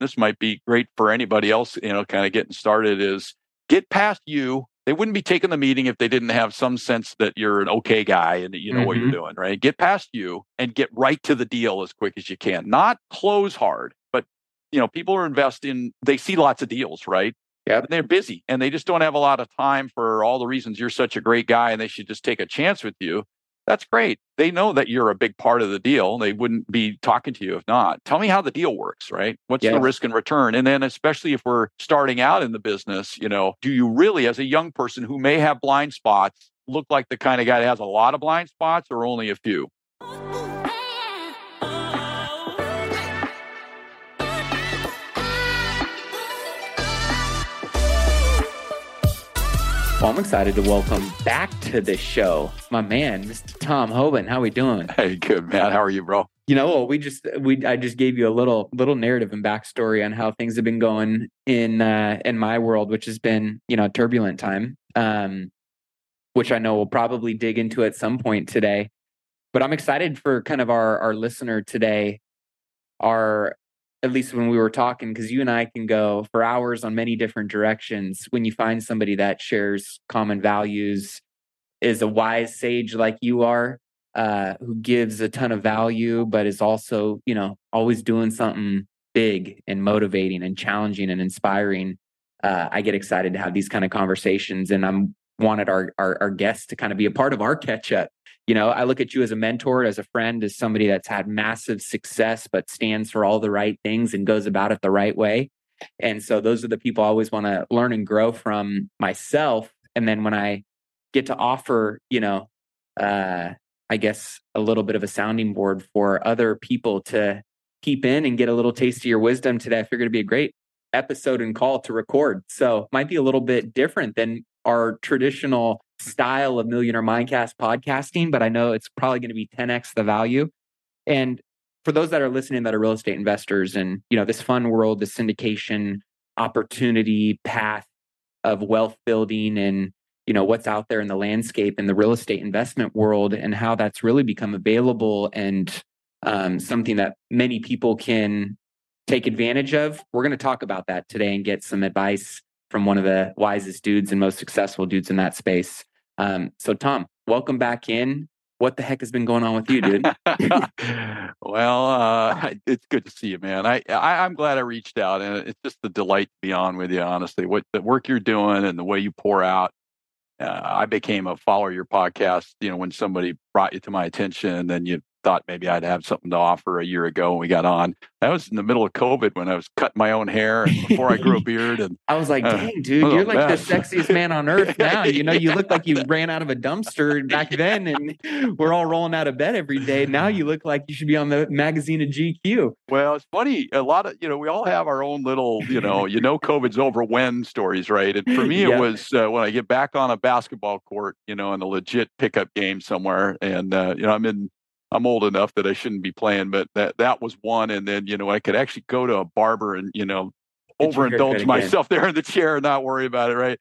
this might be great for anybody else, you know, kind of getting started is get past you. They wouldn't be taking the meeting if they didn't have some sense that you're an okay guy and that you know mm-hmm. what you're mm-hmm. doing, right? Get past you and get right to the deal as quick as you can. Not close hard, but you know, people are investing, they see lots of deals, right? Yeah. They're busy and they just don't have a lot of time for all the reasons you're such a great guy and they should just take a chance with you that's great. They know that you're a big part of the deal. They wouldn't be talking to you if not. Tell me how the deal works, right? What's the risk and return? And then, especially if we're starting out in the business, you know, do you really, as a young person who may have blind spots, look like the kind of guy that has a lot of blind spots or only a few? Well, I'm excited to welcome back to the show my man, Mr. Tom Hoban. How are we doing? Hey, good man. How are you, bro? You know, we just we I just gave you a little little narrative and backstory on how things have been going in uh in my world, which has been you know a turbulent time. Um, which I know we'll probably dig into at some point today. But I'm excited for kind of our our listener today, our at least when we were talking, because you and I can go for hours on many different directions. When you find somebody that shares common values, is a wise sage like you are, uh, who gives a ton of value, but is also, you know, always doing something big and motivating and challenging and inspiring. Uh, I get excited to have these kind of conversations, and I'm wanted our, our our guests to kind of be a part of our catch up you know i look at you as a mentor as a friend as somebody that's had massive success but stands for all the right things and goes about it the right way. And so those are the people i always want to learn and grow from myself. And then when i get to offer you know uh i guess a little bit of a sounding board for other people to keep in and get a little taste of your wisdom today i figured it'd be a great episode and call to record. So might be a little bit different than our traditional style of Millionaire Mindcast podcasting, but I know it's probably going to be 10x the value. And for those that are listening that are real estate investors and you know this fun world, the syndication opportunity path of wealth building and you know what's out there in the landscape in the real estate investment world and how that's really become available and um, something that many people can take advantage of. We're going to talk about that today and get some advice from one of the wisest dudes and most successful dudes in that space. Um, so, Tom, welcome back in. What the heck has been going on with you, dude? well, uh, it's good to see you, man. I, I am glad I reached out, and it's just a delight to be on with you. Honestly, what the work you're doing and the way you pour out. Uh, I became a follower your podcast. You know, when somebody brought you to my attention, and then you thought maybe I'd have something to offer a year ago when we got on. That was in the middle of COVID when I was cutting my own hair and before I grew a beard. And I was like, uh, dang, dude, you're like the sexiest man on earth now. You know, you look like you ran out of a dumpster back then and we're all rolling out of bed every day. Now you look like you should be on the magazine of GQ. Well, it's funny. A lot of, you know, we all have our own little, you know, you know, COVID's over when stories, right? And for me, it was uh, when I get back on a basketball court, you know, in a legit pickup game somewhere. And, uh, you know, I'm in I'm old enough that I shouldn't be playing, but that that was one. And then you know I could actually go to a barber and you know overindulge myself there in the chair and not worry about it. Right.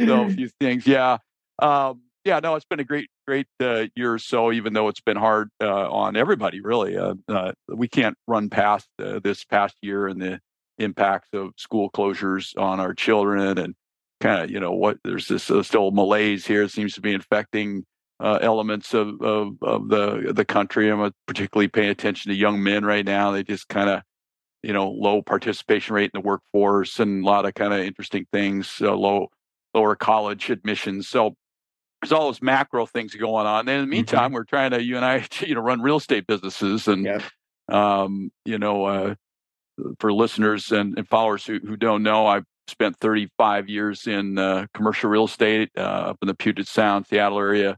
So a few things. Yeah. Um, yeah. No, it's been a great great uh, year or so. Even though it's been hard uh, on everybody, really. Uh, uh we can't run past uh, this past year and the impacts of school closures on our children and kind of you know what there's this uh, still malaise here. It seems to be infecting uh, elements of, of, of the the country. I'm particularly paying attention to young men right now. They just kind of, you know, low participation rate in the workforce and a lot of kind of interesting things. Uh, low lower college admissions. So there's all those macro things going on. And in the mm-hmm. meantime, mm-hmm. we're trying to you and I, you know, run real estate businesses and. Yeah. Um, you know, uh, for listeners and, and followers who, who don't know, I've spent 35 years in uh, commercial real estate uh, up in the Puget Sound, Seattle area,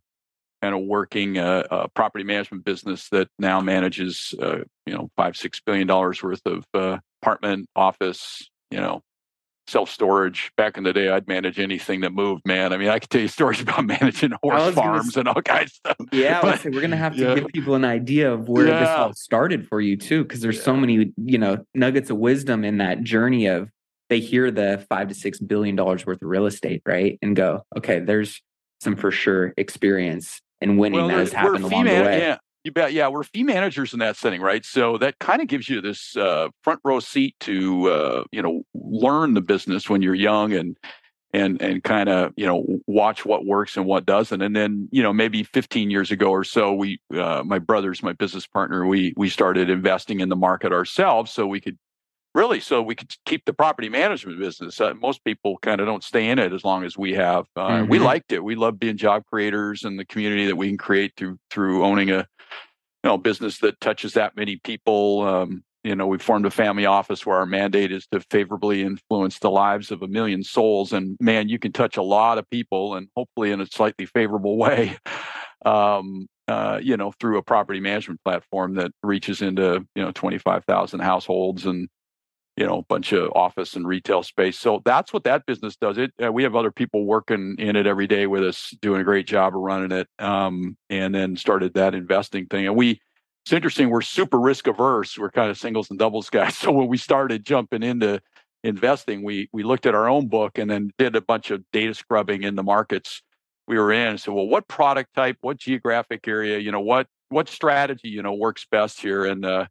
kind of working a, a, property management business that now manages, uh, you know, five six billion dollars worth of uh, apartment, office, you know, self storage. Back in the day, I'd manage anything that moved. Man, I mean, I could tell you stories about managing horse farms gonna, and all kinds of stuff. Yeah, but, we're gonna have to yeah. give people an idea of where yeah. this all started for you too, because there's yeah. so many, you know, nuggets of wisdom in that journey of. They hear the five to six billion dollars worth of real estate, right? And go, okay, there's some for sure experience and winning well, that has happened along the way. Yeah. You bet. Yeah, we're fee managers in that setting, right? So that kind of gives you this uh, front row seat to uh, you know learn the business when you're young and and and kind of you know watch what works and what doesn't. And then you know maybe 15 years ago or so, we uh, my brothers, my business partner, we we started investing in the market ourselves so we could really so we could keep the property management business. Uh, most people kind of don't stay in it as long as we have. Uh, mm-hmm. We liked it. We love being job creators and the community that we can create through through owning a you know business that touches that many people. Um, you know, we formed a family office where our mandate is to favorably influence the lives of a million souls. And man, you can touch a lot of people, and hopefully in a slightly favorable way. Um, uh, you know, through a property management platform that reaches into you know twenty five thousand households and you know, a bunch of office and retail space. So that's what that business does. It uh, we have other people working in it every day with us, doing a great job of running it. Um, and then started that investing thing. And we, it's interesting. We're super risk averse. We're kind of singles and doubles guys. So when we started jumping into investing, we we looked at our own book and then did a bunch of data scrubbing in the markets we were in. So well, what product type, what geographic area, you know, what what strategy, you know, works best here, and uh,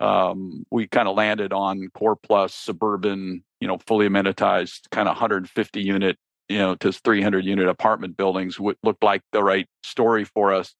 um, we kind of landed on core plus suburban, you know, fully amenitized kind of 150 unit, you know, to 300 unit apartment buildings would look like the right story for us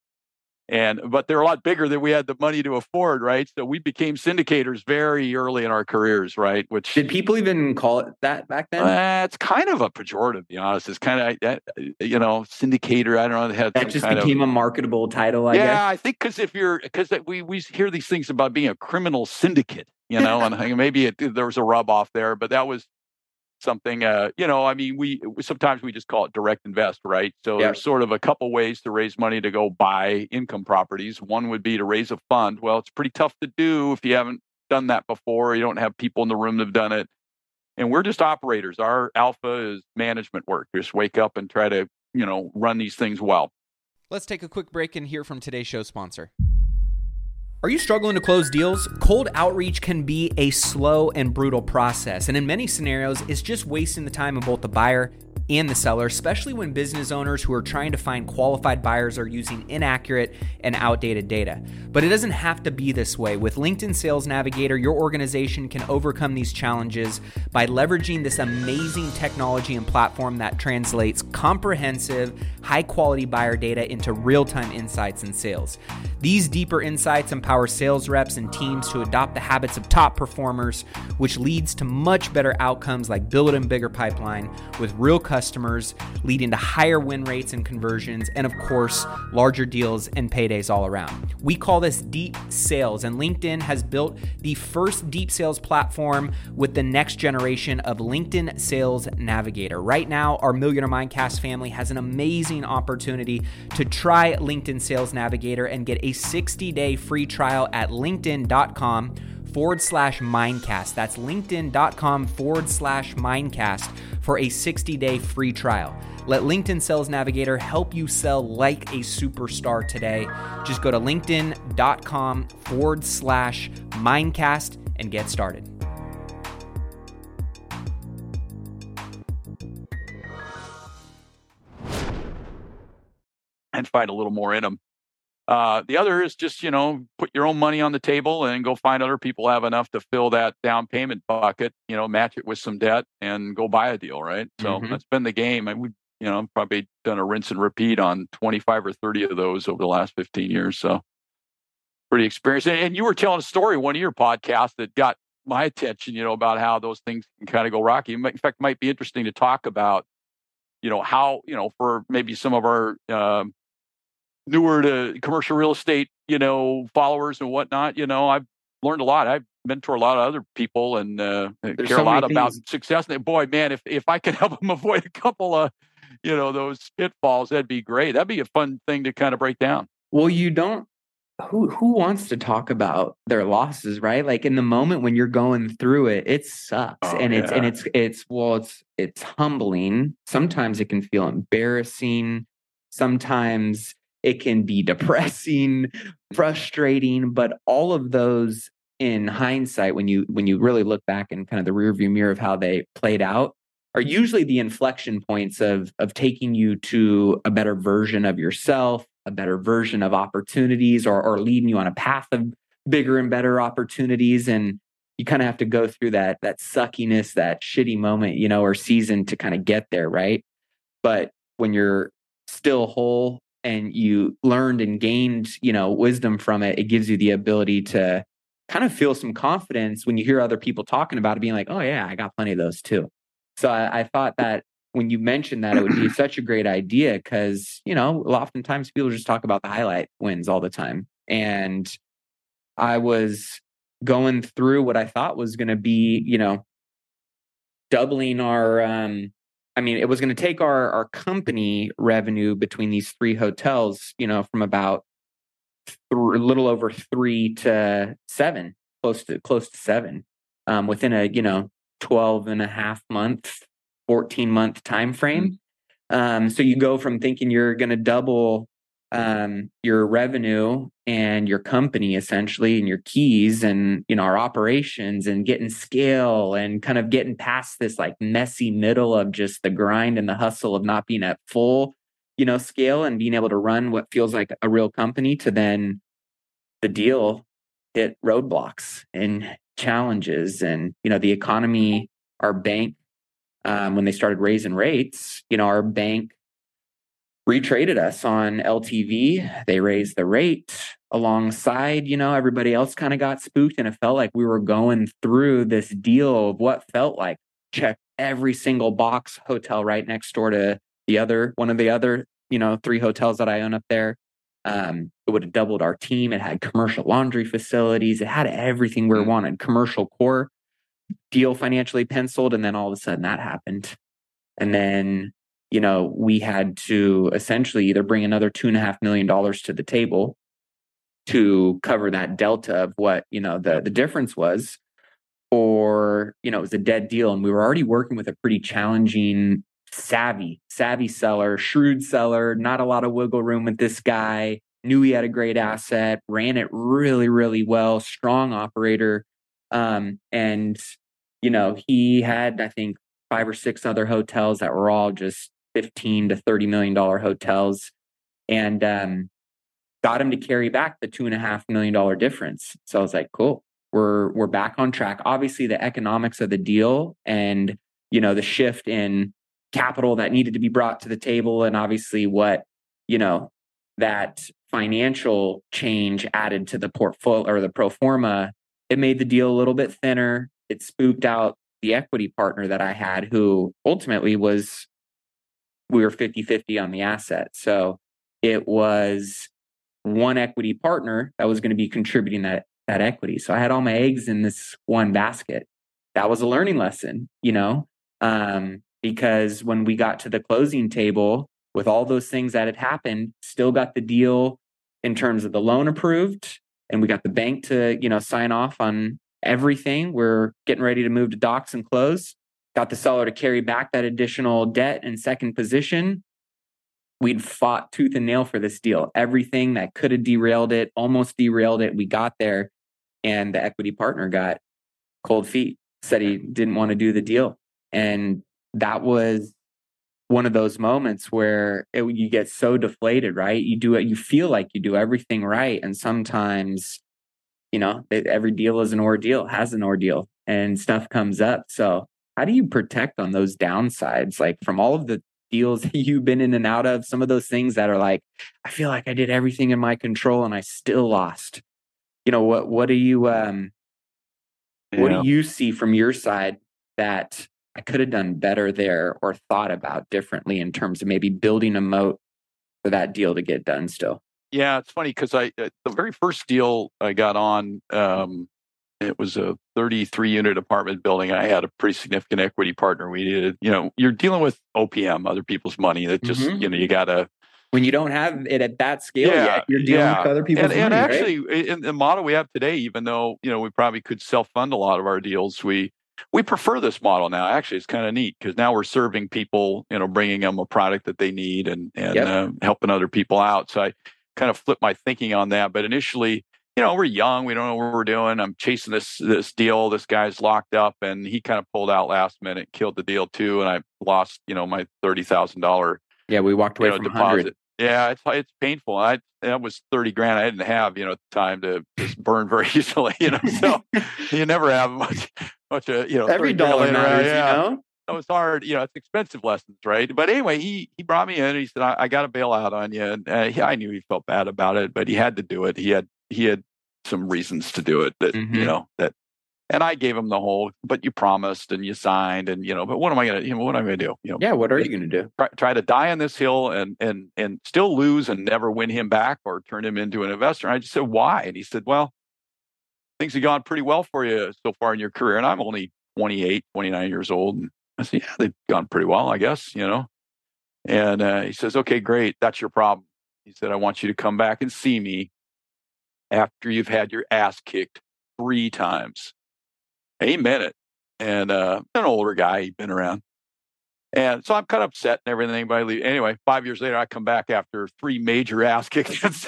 and but they're a lot bigger than we had the money to afford right? So we became syndicators very early in our careers right? Which did people even call it that back then? Uh, it's kind of a pejorative to be honest. It's kind of you know syndicator i don't know had that just became of, a marketable title I yeah guess. i think because if you're because we we hear these things about being a criminal syndicate you know and maybe it, there was a rub off there but that was something uh, you know i mean we sometimes we just call it direct invest right? So yep. there's sort of a couple ways to raise money to go buy income properties. One would be to raise a fund. Well it's pretty tough to do if you haven't done that before you don't have people in the room that have done it. And we're just operators. Our alpha is management work. Just wake up and try to you know run these things well. Let's take a quick break and hear from today's show sponsor are you struggling to close deals? Cold outreach can be a slow and brutal process, and in many scenarios, it's just wasting the time of both the buyer and the seller, especially when business owners who are trying to find qualified buyers are using inaccurate and outdated data. But it doesn't have to be this way. With LinkedIn Sales Navigator, your organization can overcome these challenges by leveraging this amazing technology and platform that translates comprehensive, high quality buyer data into real time insights and sales. These deeper insights empower sales reps and teams to adopt the habits of top performers, which leads to much better outcomes like building a bigger pipeline with real customers customers, leading to higher win rates and conversions, and of course, larger deals and paydays all around. We call this deep sales, and LinkedIn has built the first deep sales platform with the next generation of LinkedIn Sales Navigator. Right now, our Millionaire Mindcast family has an amazing opportunity to try LinkedIn Sales Navigator and get a 60 day free trial at linkedin.com forward slash mindcast. That's linkedin.com forward slash mindcast for a 60 day free trial. Let LinkedIn Sales Navigator help you sell like a superstar today. Just go to linkedin.com forward slash mindcast and get started. And find a little more in them. Uh, the other is just you know put your own money on the table and go find other people have enough to fill that down payment bucket. You know, match it with some debt and go buy a deal. Right. So mm-hmm. that's been the game. And we you know probably done a rinse and repeat on 25 or 30 of those over the last 15 years. So pretty experienced. And you were telling a story one of your podcasts that got my attention. You know about how those things can kind of go rocky. In fact, might be interesting to talk about. You know how you know for maybe some of our um, newer to commercial real estate, you know, followers and whatnot, you know, I've learned a lot. I mentor a lot of other people and uh, care so a lot about success. And boy, man, if if I could help them avoid a couple of, you know, those pitfalls, that'd be great. That'd be a fun thing to kind of break down. Well, you don't. Who who wants to talk about their losses, right? Like in the moment when you're going through it, it sucks, oh, and it's and it's it's well, it's it's humbling. Sometimes it can feel embarrassing. Sometimes it can be depressing, frustrating, but all of those in hindsight, when you when you really look back in kind of the rearview mirror of how they played out, are usually the inflection points of of taking you to a better version of yourself, a better version of opportunities or, or leading you on a path of bigger and better opportunities. And you kind of have to go through that, that suckiness, that shitty moment, you know, or season to kind of get there. Right. But when you're still whole and you learned and gained, you know, wisdom from it, it gives you the ability to kind of feel some confidence when you hear other people talking about it, being like, oh, yeah, I got plenty of those too. So I, I thought that when you mentioned that, it would be such a great idea because, you know, oftentimes people just talk about the highlight wins all the time. And I was going through what I thought was going to be, you know, doubling our um, I mean, it was going to take our our company revenue between these three hotels, you know, from about th- a little over three to seven, close to close to seven, um, within a you know 12 and a half month, 14 month time frame. Mm-hmm. Um, so you go from thinking you're going to double um, your revenue and your company essentially and your keys and you know our operations and getting scale and kind of getting past this like messy middle of just the grind and the hustle of not being at full you know scale and being able to run what feels like a real company to then the deal hit roadblocks and challenges and you know the economy our bank um, when they started raising rates you know our bank retraded us on LTV. They raised the rate alongside, you know, everybody else kind of got spooked and it felt like we were going through this deal of what felt like check every single box hotel right next door to the other one of the other, you know, three hotels that I own up there. Um, it would have doubled our team. It had commercial laundry facilities. It had everything we mm. wanted. Commercial core deal financially penciled, and then all of a sudden that happened. And then you know, we had to essentially either bring another two and a half million dollars to the table to cover that delta of what, you know, the the difference was, or, you know, it was a dead deal. And we were already working with a pretty challenging, savvy, savvy seller, shrewd seller, not a lot of wiggle room with this guy, knew he had a great asset, ran it really, really well, strong operator. Um, and, you know, he had, I think, five or six other hotels that were all just 15 to 30 million dollar hotels and um, got him to carry back the two and a half million dollar difference. So i was like cool we're we're back on track. Obviously the economics of the deal and you know the shift in capital that needed to be brought to the table and obviously what you know that financial change added to the portfolio or the pro forma it made the deal a little bit thinner. It spooked out the equity partner that i had who ultimately was we were 50 50 on the asset. So it was one equity partner that was going to be contributing that that equity. So I had all my eggs in this one basket. That was a learning lesson, you know, um, because when we got to the closing table with all those things that had happened, still got the deal in terms of the loan approved, and we got the bank to you know sign off on everything. We're getting ready to move to docs and close got the seller to carry back that additional debt in second position. We'd fought tooth and nail for this deal. Everything that could have derailed it, almost derailed it. We got there, and the equity partner got cold feet, said he didn't want to do the deal. And that was one of those moments where it, you get so deflated, right? You do it, you feel like you do everything right. And sometimes, you know, every deal is an ordeal, has an ordeal, and stuff comes up. So how do you protect on those downsides? Like from all of the deals you've been in and out of some of those things that are like i feel like i did everything in my control and i still lost. You know what what do you um yeah. what do you see from your side that i could have done better there or thought about differently in terms of maybe building a moat for that deal to get done still? Yeah it's funny because i uh, the very first deal i got on um it was a 33 unit apartment building. I had a pretty significant equity partner. We did, you know, you're dealing with OPM, other people's money. That just, mm-hmm. you know, you got to. When you don't have it at that scale yeah, yet, you're dealing yeah. with other people's and, money. And actually, right? in the model we have today, even though you know we probably could self fund a lot of our deals, we we prefer this model now. Actually, it's kind of neat because now we're serving people, you know, bringing them a product that they need and and yep. uh, helping other people out. So I kind of flipped my thinking on that. But initially, you know, we're young, we don't know what we're doing. I'm chasing this this deal. This guy's locked up, and he kind of pulled out last minute, killed the deal too, and I lost, you know, my thirty thousand dollar. Yeah, we walked away you know, from deposit. 100. Yeah, it's it's painful. I that was thirty grand I didn't have, you know, time to just burn very easily. You know, so you never have much much of you know every dollar matters. Yeah. You know, so it's hard. You know, it's expensive lessons, right? But anyway, he he brought me in. and He said, "I, I got to bail out on you." And uh, he, I knew he felt bad about it, but he had to do it. He had he had some reasons to do it that mm-hmm. you know that and I gave him the whole, but you promised and you signed and, you know, but what am I going to, you know, what am I going to do? You know, yeah. What are you going to do? Try, try, to die on this hill and, and, and still lose and never win him back or turn him into an investor. And I just said, why? And he said, well, things have gone pretty well for you so far in your career. And I'm only 28, 29 years old. And I said, yeah, they've gone pretty well, I guess, you know? And uh, he says, okay, great. That's your problem. He said, I want you to come back and see me after you've had your ass kicked three times he meant it. And uh, an older guy, he'd been around. And so I'm kind of upset and everything. But anyway, five years later, I come back after three major ass kickings,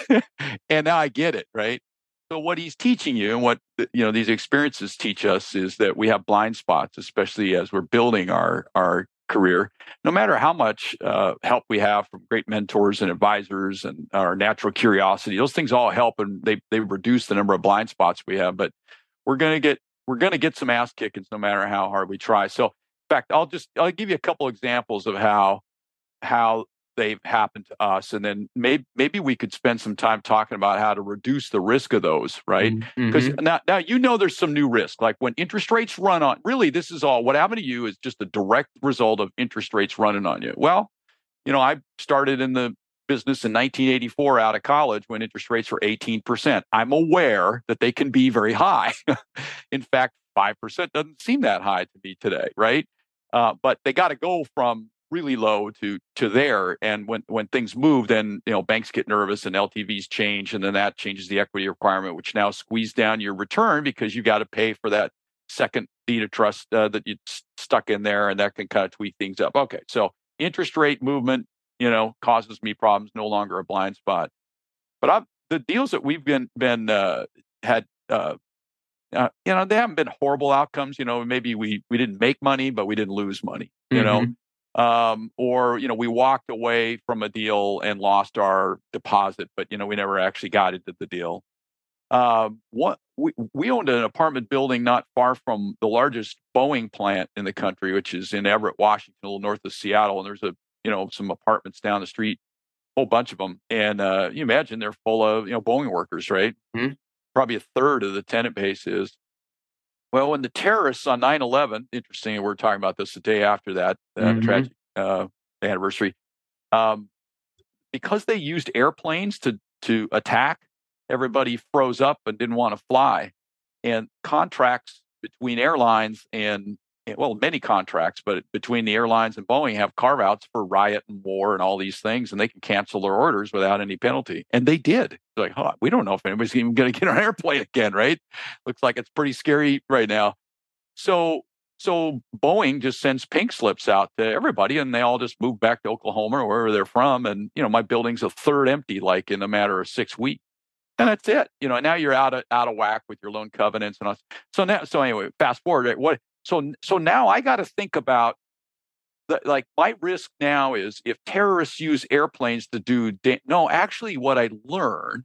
and now I get it, right? So what he's teaching you, and what you know these experiences teach us, is that we have blind spots, especially as we're building our our career. No matter how much uh, help we have from great mentors and advisors and our natural curiosity, those things all help, and they they reduce the number of blind spots we have. But we're to get we're to get some ass kickings no matter how hard we try. So, in fact, I'll just I'll give you a couple examples of how how they've happened to us, and then maybe maybe we could spend some time talking about how to reduce the risk of those, right? Because mm-hmm. now now you know there's some new risk, like when interest rates run on. Really, this is all what happened to you is just a direct result of interest rates running on you. Well, you know, I started in the business in 1984 out of college when interest rates were 18%. I'm aware that they can be very high. in fact, 5% doesn't seem that high to me today, right? Uh, but they got to go from really low to to there and when when things move then you know banks get nervous and LTVs change and then that changes the equity requirement which now squeeze down your return because you got to pay for that second deed of trust uh, that you stuck in there and that can kind of tweak things up okay so interest rate movement you know, causes me problems, no longer a blind spot. But I've, the deals that we've been been uh, had, uh, uh, you know, they haven't been horrible outcomes. You know, maybe we we didn't make money, but we didn't lose money. You mm-hmm. know, um, or you know, we walked away from a deal and lost our deposit, but you know, we never actually got into the deal. Um, what we we owned an apartment building not far from the largest Boeing plant in the country, which is in Everett, Washington, a little north of Seattle, and there's a you know some apartments down the street, a whole bunch of them, and uh, you imagine they're full of you know Boeing workers, right? Mm-hmm. Probably a third of the tenant base is. Well, when the terrorists on 9/11, interesting, we're talking about this the day after that uh, mm-hmm. tragic uh, anniversary, um, because they used airplanes to to attack. Everybody froze up and didn't want to fly, and contracts between airlines and Eh, well, many contracts, but between the airlines and Boeing have carve outs for riot and war and all these things, and they can cancel their orders without any penalty. And they did. It's like, huh, we don't know if anybody's even going to get an airplane again, right? Looks like it's pretty scary right now. So, so Boeing just sends pink slips out to everybody, and they all just move back to Oklahoma or wherever they're from. And you know, my building's a third empty, like in a matter of six weeks and that's it. You know, now you're out of out of whack with your loan covenants and all. So now, so anyway, fast forward. What so so now I got to think about the, like my risk now is if terrorists use airplanes to do da- no actually what I learned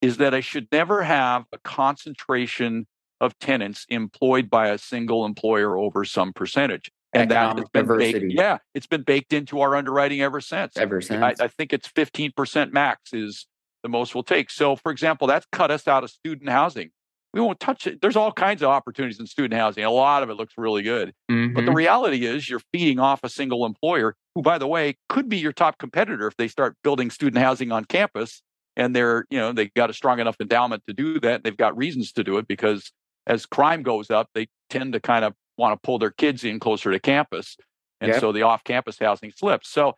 is that I should never have a concentration of tenants employed by a single employer over some percentage. And that has been baked, yeah, it's been baked into our underwriting ever since. Ever since. I, I think it's 15% max is the most we'll take. So, for example, that's cut us out of student housing we won't touch it. There's all kinds of opportunities in student housing. A lot of it looks really good. Mm-hmm. But the mm-hmm. reality is you're feeding off a single employer who, by the way, could be your top competitor if they start building student housing on campus and they're, you know, they've got a strong enough endowment to do that. They've got reasons to do it because as crime goes up, they tend to kind of want to pull their kids in closer to campus. And yep. so the off campus housing slips. So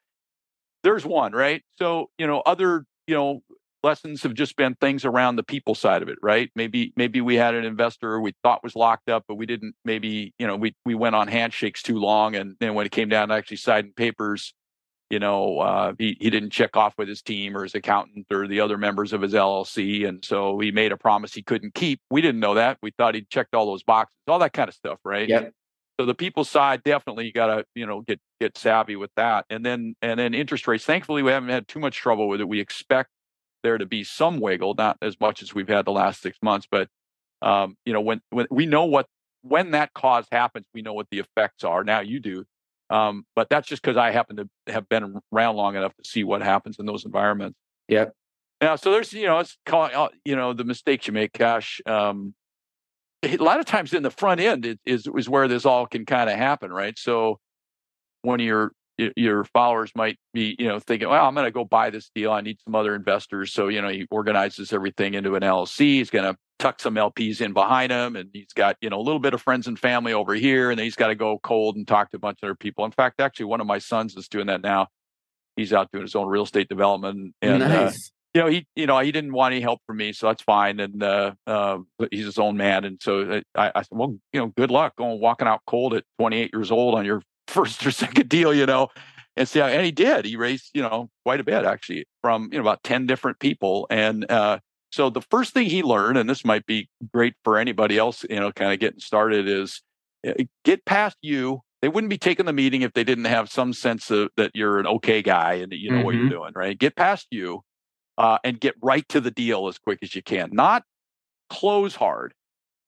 there's one, right? So, you know, other, you know, lessons have just been things around the people side of it right maybe maybe we had an investor we thought was locked up but we didn't maybe you know we we went on handshakes too long and then when it came down to actually signing papers you know uh, he, he didn't check off with his team or his accountant or the other members of his llc and so he made a promise he couldn't keep we didn't know that we thought he'd checked all those boxes all that kind of stuff right yep. So the people side definitely you got to you know get get savvy with that, and then and then interest rates. Thankfully, we haven't had too much trouble with it. We expect there to be some wiggle, not as much as we've had the last six months, but um, you know when when we know what when that cause happens, we know what the effects are. Now you do, um, but that's just because I happen to have been around long enough to see what happens in those environments. Yep. Now, so there's you know it's called uh, you know the mistakes you make, Cash. Um, a lot of times in the front end is is where this all can kind of happen, right? So one of your followers might be you know thinking, well, I'm going to go buy this deal. I need some other investors. So you know he organizes everything into an LLC. He's going to tuck some LPs in behind him, and he's got you know a little bit of friends and family over here, and then he's got to go cold and talk to a bunch of other people. In fact, actually, one of my sons is doing that now. He's out doing his own real estate development, and uh, nice. uh, you know he you know he didn't want any help from me, so that's fine. And uh, uh, he's his own man, and so uh, I, I said, well, you know, good luck going walking out cold at 28 years old on your first or second deal, you know. And see, how, and he did. He raised, you know, quite a bit actually from you know about ten different people, and uh, so the first thing he learned, and this might be great for anybody else, you know, kind of getting started, is eh, get past you. They wouldn't be taking the meeting if they didn't have some sense of that you're an okay guy and that you know mm-hmm. what you're mm-hmm. doing, right? Get past you uh, and get right to the deal as quick as you can. Not close hard,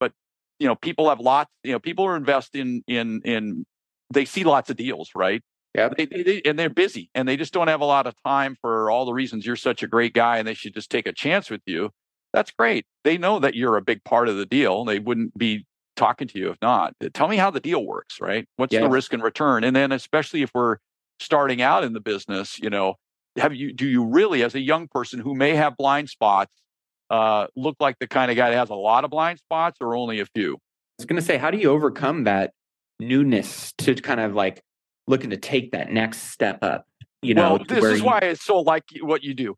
but you know, people have lots. You know, people are investing in in. They see lots of deals, right? Yeah. They, they, and they're busy and they just don't have a lot of time for all the reasons you're such a great guy and they should just take a chance with you. That's great. They know that you're a big part of the deal. They wouldn't be talking to you if not. Tell me how the deal works, right? What's the risk and return? And then especially if we're starting out in the business, you know, have you do you really as a young person who may have blind spots uh, look like the kind of guy that has a lot of blind spots or only a few? I was going to say, how do you overcome that newness to kind of like looking to take that next step up. You know, well, this is you... why it's so like what you do.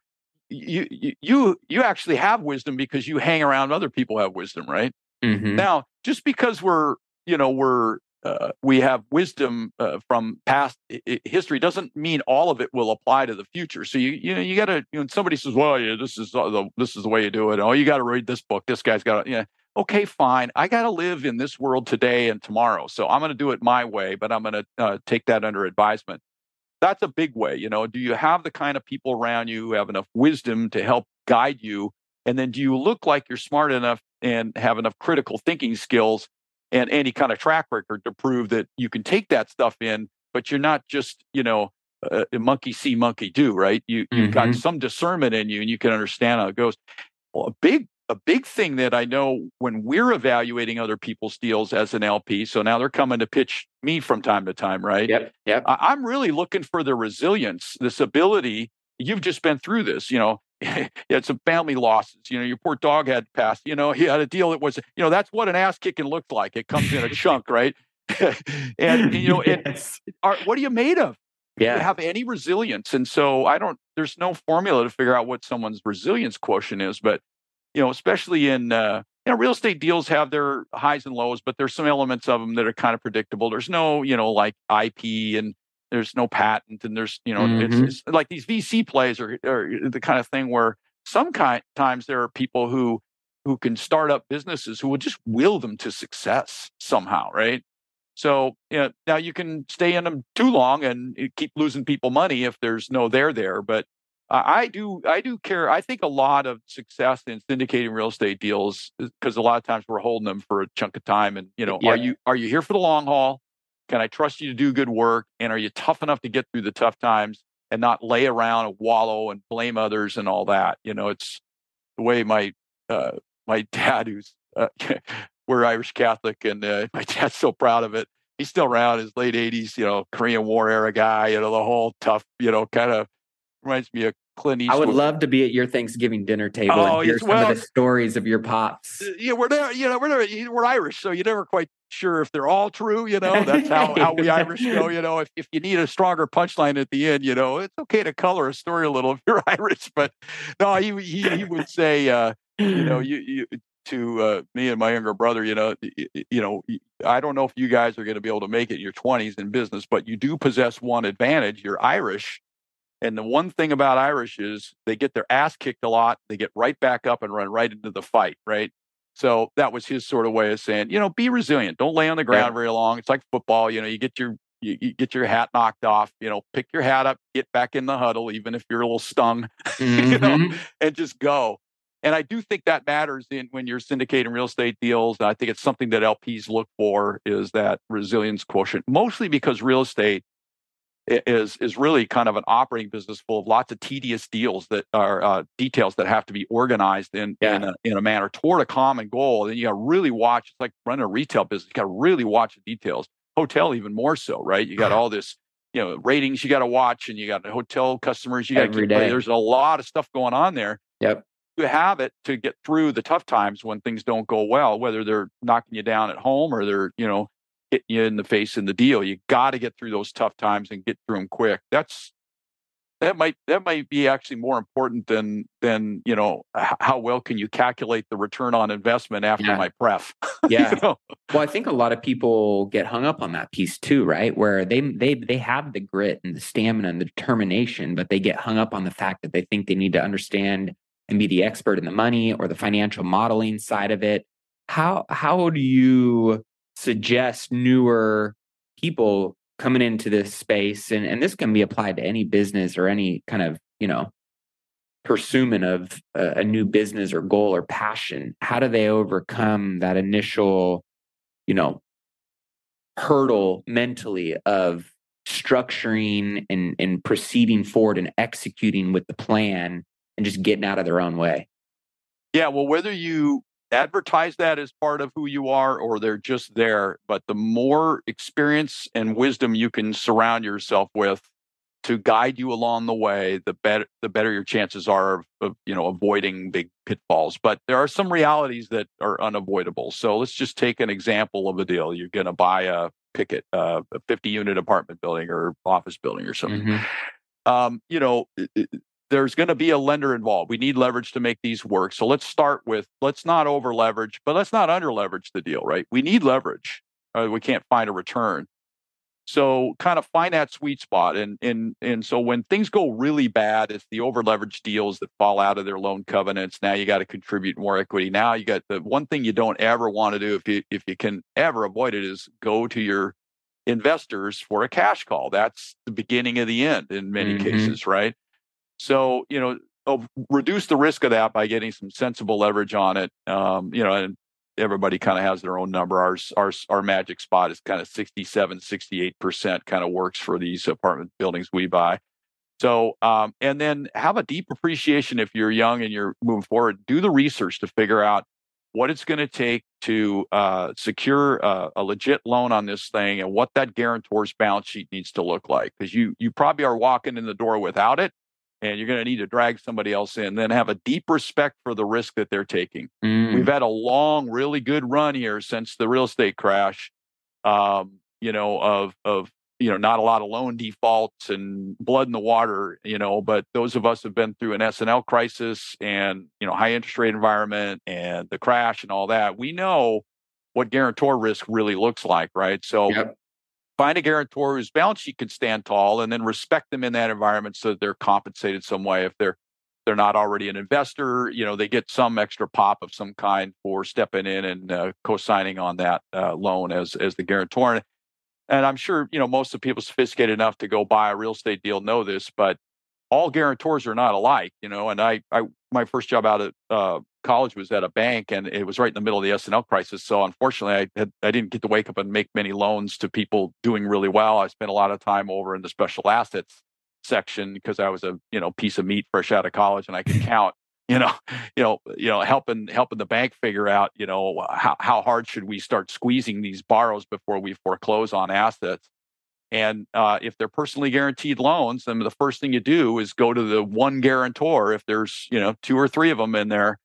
You you you actually have wisdom because you hang around other people have wisdom, right? Mm-hmm. Now, just because we're you know we're uh, we have wisdom uh, from past I- history doesn't mean all of it will apply to the future. So you you know you got to you know somebody says, well, yeah, this is the this is the way you do it. Oh, you got to read this book. This guy's got to yeah okay, fine. I got to live in this world today and tomorrow. So I'm going to do it my way, but I'm going to uh, take that under advisement. That's a big way. You know, do you have the kind of people around you who have enough wisdom to help guide you? And then do you look like you're smart enough and have enough critical thinking skills and any kind of track record to prove that you can take that stuff in, but you're not just, you know, a, a monkey see, monkey do, right? You, you've mm-hmm. got some discernment in you and you can understand how it goes. Well, a big a big thing that I know when we're evaluating other people's deals as an LP, so now they're coming to pitch me from time to time, right? Yep. Yep. I, am really looking for the resilience, this ability. You've just been through this, you know. had some family losses. You know, your poor dog had passed. You know, he had a deal that was, you know, that's what an ass kicking looks like. It comes in a chunk, right? and you know, yes. it, are, what are you made of? Yeah. You have any resilience, and so I don't. There's no formula to figure out what someone's resilience quotient is, but you know, especially in uh, you know, real estate deals have their highs and lows, but there's some elements of them that are kind of predictable. There's no, you know, like IP and there's no patent and there's, you know, mm-hmm. it's, it's, like these VC plays are, are the kind of thing where some kind times there are people who who can start up businesses who will just will them to success somehow, right? So you know, now you can stay in them too long and keep losing people money if there's no there there, but I do I do care. I think a lot of success in syndicating real estate deals because a lot of times we're holding them for a chunk of time. And you know, yeah. are you are you here for the long haul? Can I trust you to do good work? And are you tough enough to get through the tough times and not lay around and wallow and blame others and all that? You know, it's the way my uh, my dad, who's uh, we're Irish Catholic, and uh, my dad's so proud of it. He's still around, his late 80s, you know, Korean War era guy, you know, the whole tough, you know, kind of reminds me of Clint Eastwood. I would love to be at your Thanksgiving dinner table oh, and hear some well, of the stories of your pops. Uh, yeah, we're there. You know, we're we're Irish, so you're never quite sure if they're all true. You know, that's how, how we Irish go. You know, if, if you need a stronger punchline at the end, you know, it's okay to color a story a little if you're Irish. But no, he he, he would say, uh, you know, you, you to uh, me and my younger brother, you know, you know, I don't know if you guys are going to be able to make it in your 20s in business, but you do possess one advantage. You're Irish and the one thing about Irish is they get their ass kicked a lot. They get right back up and run right into the fight, right? So that was his sort of way of saying, you know, be resilient. Don't lay on the ground yeah. very long. It's like football. You know, you get your you, you, get your hat knocked off. You know, pick your hat up, get back in the huddle, even if you're a little stung. Mm-hmm. you know, mm-hmm. and just go. And I do think that matters in when you're syndicating real estate deals. And I think it's something that LPs look for is that resilience quotient, mostly because real estate is is really kind of an operating business full of lots of tedious deals that are uh, details that have to be organized in yeah. in, a, in a manner toward a common goal. And you got to really watch. It's like running a retail business. You got to really watch the details. Hotel even more so, right? You got all this, you know, ratings you got to watch, and you got hotel customers you got to keep. Day. There's a lot of stuff going on there. Yep. You have it to get through the tough times when things don't go well, whether they're knocking you down at home or they're, you know, hitting you in the face in the deal. You got to get through those tough times and get through them quick. That's that might that might be actually more important than than you know how well can you calculate the return on investment after yeah. my pref. yeah. you know? Well, I think a lot of people get hung up on that piece too, right? Where they they they have the grit and the stamina and the determination, but they get hung up on the fact that they think they need to understand and be the expert in the money or the financial modeling side of it. How how do you suggest newer people coming into this space and, and this can be applied to any business or any kind of you know pursuit of a, a, new business or goal or passion. How do they overcome that initial you know hurdle mentally of structuring and and proceeding forward and executing with the plan and just getting out of their own way? Yeah well whether you advertise that as part of who you are or they're just there. But the more experience and wisdom you can surround yourself with to guide you along the way, the better the better your chances are of, of, you know avoiding big pitfalls. But there are some realities that are unavoidable. So let's just take an example of a deal. You're going to buy a picket, uh, a 50 unit apartment building or office building or something. Mm-hmm. Um, you know, there's going to be a lender involved. We need leverage to make these work. So let's start with let's not over leverage, but let's not under leverage the deal, right? We need leverage. We can't find a return. So kind of find that sweet spot. And and and so when things go really bad, it's the over leveraged deals that fall out of their loan covenants. Now you got to contribute more equity. Now you got the one thing you don't ever want to do if you if you can ever avoid it is go to your investors for a cash call. That's the beginning of the end in many mm-hmm. cases, right? So, you know, oh, reduce the risk of that by getting some sensible leverage on it. Um, you know, and everybody kind of has their own number. Ours, our, our magic spot is kind of 67, 68% kind of works for these apartment buildings we buy. So, um, and then have a deep appreciation if you're young and you're moving forward. Do the research to figure out what it's going to take to uh, secure a, a, legit loan on this thing and what that guarantor's balance sheet needs to look like. Because you you probably are walking in the door without it, and you're going to need to drag somebody else in. Then have a deep respect for the risk that they're taking. Mm. We've had a long, really good run here since the real estate crash. Um, you know, of of you know, not a lot of loan defaults and blood in the water. You know, but those of us have been through an S&L crisis and you know high interest rate environment and the crash and all that. We know what guarantor risk really looks like, right? So. Yep find a guarantor whose balance sheet can stand tall and then respect them in that environment so that they're compensated some way if they're they're not already an investor you know they get some extra pop of some kind for stepping in and uh, co-signing on that uh, loan as as the guarantor. And i'm sure you know most of the people sophisticated enough to go buy a real estate deal know this but all guarantors are not alike you know and i i my first job out of uh, college was at a bank and it was right in the middle of the S&L crisis. So unfortunately, I had, I didn't get to wake up and make many loans to people doing really well. I spent a lot of time over in the special assets section because I was a you know piece of meat fresh out of college and I could count. You know, you know, you know, helping helping the bank figure out, you know, how how hard should we start squeezing these borrows before we foreclose on assets. And uh, if they're personally guaranteed loans, then the first thing you do is go to the one guarantor. If there's you know two or three of them in there,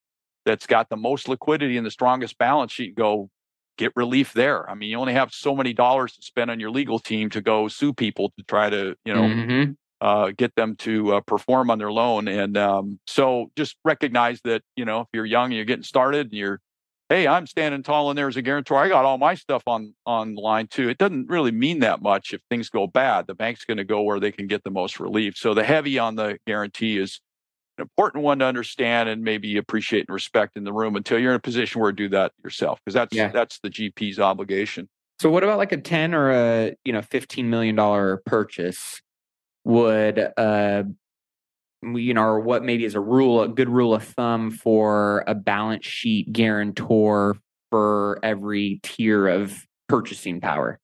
that's got the most liquidity and the strongest balance sheet go get relief there. I mean, you only have so many dollars to spend on your legal team to go sue people to try to, you know, mm-hmm. uh, get them to uh, perform on their loan. And um, so just recognize that, you know, if you're young and you're getting started and you're, hey, I'm standing tall in there as a guarantor. I got all my stuff on on line too. It doesn't really mean that much if things go bad. The bank's going to go where they can get the most relief. So the heavy on the guarantee is an important one to understand and maybe appreciate and respect in the room until you're in a position where do that yourself because that's yeah. that's the GP's obligation. So what about like a 10 or a, you know, 15 million dollar purchase would uh you know, or what maybe is a rule, a good rule of thumb for a balance sheet guarantor for every tier of purchasing power?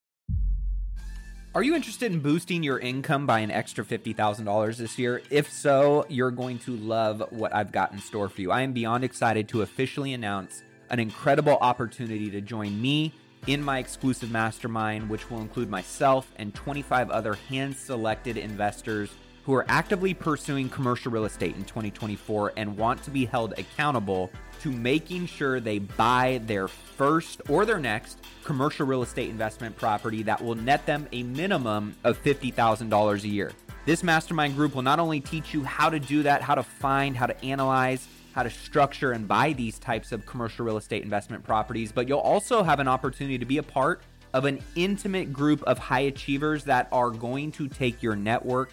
Are you interested in boosting your income by an extra $50,000 this year? If so, you're going to love what I've got in store for you. I am beyond excited to officially announce an incredible opportunity to join me in my exclusive mastermind, which will include myself and 25 other hand selected investors who are actively pursuing commercial real estate in 2024 and want to be held accountable to making sure they buy their first or their next commercial real estate investment property that will net them a minimum of $50,000 a year. This mastermind group will not only teach you how to do that, how to find, how to analyze, how to structure and buy these types of commercial real estate investment properties, but you'll also have an opportunity to be a part of an intimate group of high achievers that are going to take your network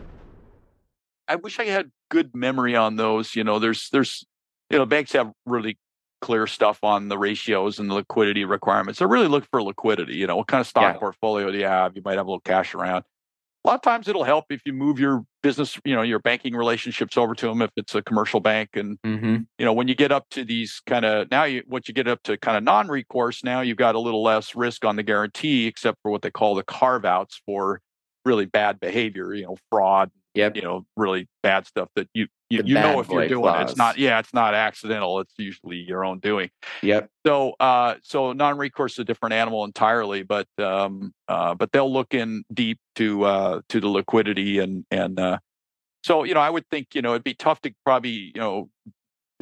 I wish I had good memory on those. You know, there's there's you know banks have really clear stuff on the ratios and the liquidity requirements. They're really looking for liquidity. You know, what kind of stock yeah. portfolio do you have? You might have a little cash around. A lot of times it'll help if you move your business, you know, your banking relationships over to them if it's a commercial bank. And mm-hmm. you know, when you get up to these kind of now you what you get up to kind of non-recourse, now you've got a little less risk on the guarantee, except for what they call the carve outs for really bad behavior, you know, fraud, Yep. You know, really bad stuff that you you, you know if you're doing it. It's not yeah, it's not accidental. It's usually your own doing. Yep. So uh so non-recourse is a different animal entirely, but um uh but they'll look in deep to uh to the liquidity and and uh so you know I would think you know it'd be tough to probably you know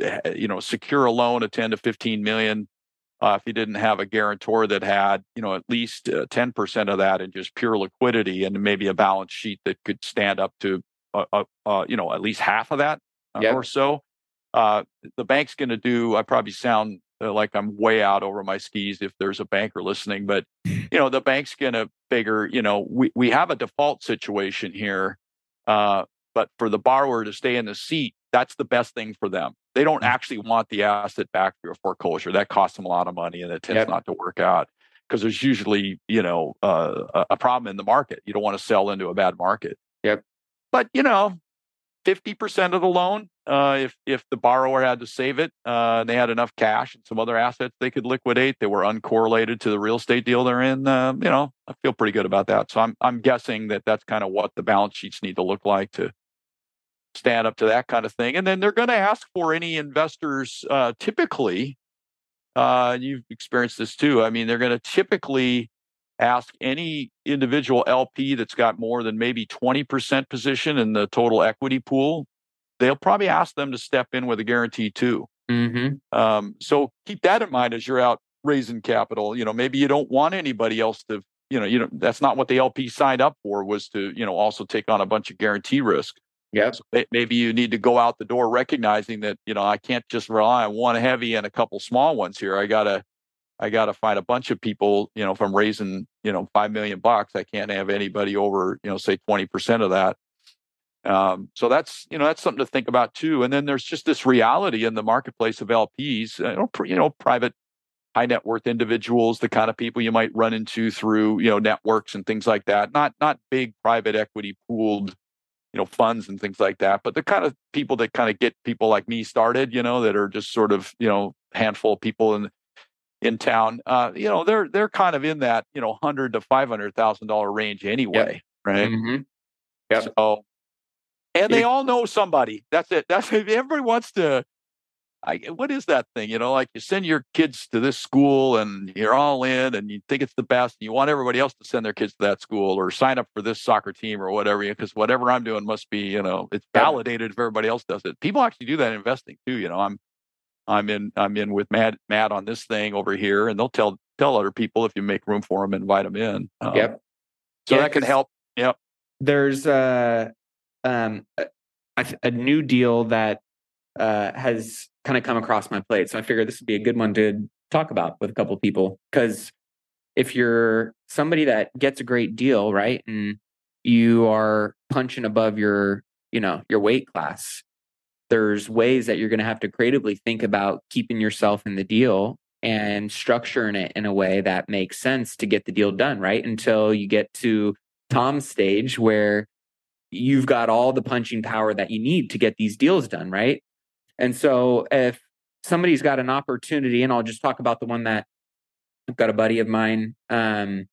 eh, you know secure a loan of 10 to 15 million uh, if you didn't have a guarantor that had you know at least uh, 10% of that in just pure liquidity and maybe a balance sheet that could stand up to uh, uh, uh you know at least half of that uh, yep. or so the bank's going to do i probably sound like i'm way out over my skis if there's a banker listening but you know the bank's going to figure you know we, we have a default situation here but for the borrower to stay in the seat that's the best thing for them they don't mm-hmm. actually want the asset back through a foreclosure. That costs them a lot of money, and it tends yep. not to work out because there's usually you know uh, a problem in the market. You don't want to sell into a bad market. Yep. But you know, fifty percent of the loan, uh, if if the borrower had to save it, uh, they had enough cash and some other assets they could liquidate. They were uncorrelated to the real estate deal they're in. Uh, you know, I feel pretty good about that. So I'm I'm guessing that that's kind of what the balance sheets need to look like to stand up to that kind of thing. And then they're going to ask for any investors uh, typically, uh, you've experienced this too. I mean, they're going to typically ask any individual LP that's got more than maybe 20% position in the total equity pool. They'll probably ask them to step in with a guarantee too. Mm-hmm. Um, so keep that in mind as you're out raising capital. You know, maybe you don't want anybody else to, you know, you know, that's not what the LP signed up for was to, you know, also take on a bunch of guarantee risk. Yeah. So maybe you need to go out the door recognizing that, you know, I can't just rely on one heavy and a couple small ones here. I gotta I gotta find a bunch of people, you know, if I'm raising, you know, five million bucks, I can't have anybody over, you know, say 20% of that. Um, so that's you know that's something to think about too. And then there's just this reality in the marketplace of LPs, you know, you know, private high net worth individuals, the kind of people you might run into through you know networks and things like that. Not not big private equity pooled you know funds and things like that but the kind of people that kind of get people like me started you know that are just sort of you know handful of people in in town, uh, you know, they're they're kind of in that you know hundred to five hundred thousand dollar range anyway, right? Mm-hmm. So, and they all know somebody. That's it. That's everybody wants to. I, what is that thing? You know, like you send your kids to this school and you're all in and you think it's the best and you want everybody else to send their kids to that school or sign up for this soccer team or whatever, because whatever I'm doing must be, you know, it's validated if everybody else does it. People actually do that in investing too. You know, I'm I'm in I'm in with Matt Matt on this thing over here, and they'll tell tell other people if you make room for them, invite them in. Um, yep. So yeah, that can help. Yep. There's uh, um, a, a new deal that uh, has kind of come across my plate, so I figured this would be a good one to talk about with a couple people because if you're somebody that gets a great deal, right, and you are punching above your you know your weight class there's ways that you're going to have to creatively think about keeping yourself in the deal and structuring it in a way that makes sense to get the deal done, right? Until you get to Tom's stage where you've got all the punching power that you need to get these deals done, right? And so if somebody's got an opportunity, and I'll just talk about the one that I've got a buddy of mine, um,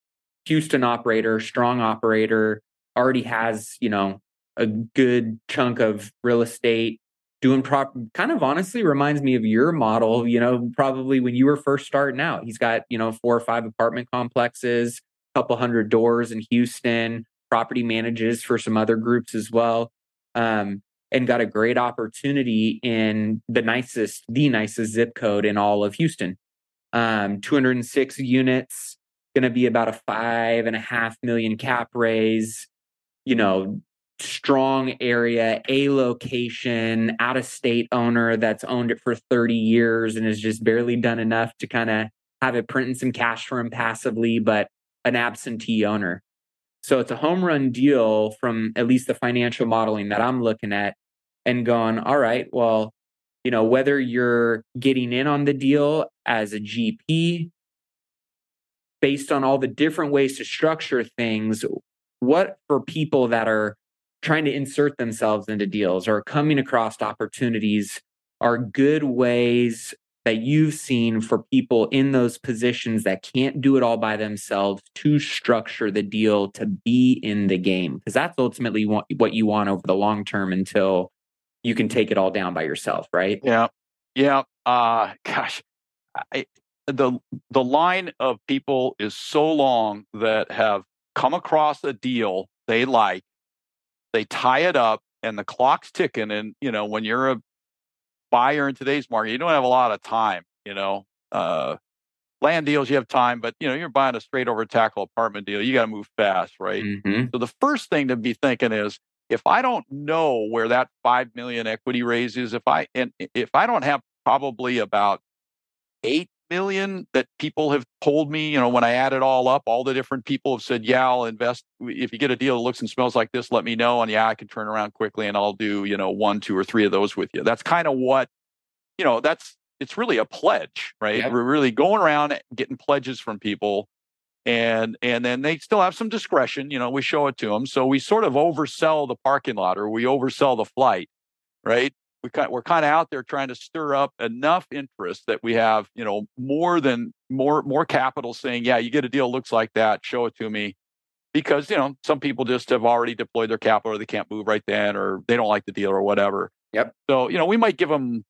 Houston operator, strong operator, already has, you know, a good chunk of real estate doing prop kind of honestly reminds me of your model you know probably when you were first starting out. He's got you know four or five apartment complexes a couple hundred doors in houston property manages for some other groups as well. Um, and got a great opportunity in the nicest the nicest zip code in all of houston um, 206 units going to be about a five and a half million cap raise you know strong area, a location, out of state owner that's owned it for 30 years and has just barely done enough to kind of have it printing some cash for him passively, but an absentee owner. So it's a home run deal from at least the financial modeling that I'm looking at and going, all right, well, you know, whether you're getting in on the deal as a GP, based on all the different ways to structure things, what for people that are trying to insert themselves into deals or coming across opportunities are good ways that you've seen for people in those positions that can't do it all by themselves to structure the deal to be in the game. Because that's ultimately what, you want over the long term until you can take it all down by yourself right? Yeah. Yeah. Uh gosh. I, the the line of people is so long that have come across a deal they like they tie it up and the clock's ticking. And, you know, when you're a buyer in today's market, you don't have a lot of time, you know. Uh, land deals, you have time, but you know, you're buying a straight over tackle apartment deal, you got to move fast, right? Mm-hmm. So the first thing to be thinking is if I don't know where that 5 million equity raise is, if I and if I don't have probably about 8 million that people have told me, you know, when I add it all up, all the different people have said, yeah, I'll invest. If you get a deal that looks and smells like this, let me know. And yeah, I can turn around quickly and I'll do, you know, one, two, or three of those with you. That's kind of what, you know, that's, it's really a pledge, right? Yep. We're really going around getting pledges from people. And and then they still have some discretion, you know. We show it to them, so we sort of oversell the parking lot, or we oversell the flight, right? We kind, we're kind of out there trying to stir up enough interest that we have, you know, more than more more capital saying, yeah, you get a deal looks like that, show it to me, because you know some people just have already deployed their capital or they can't move right then or they don't like the deal or whatever. Yep. So you know we might give them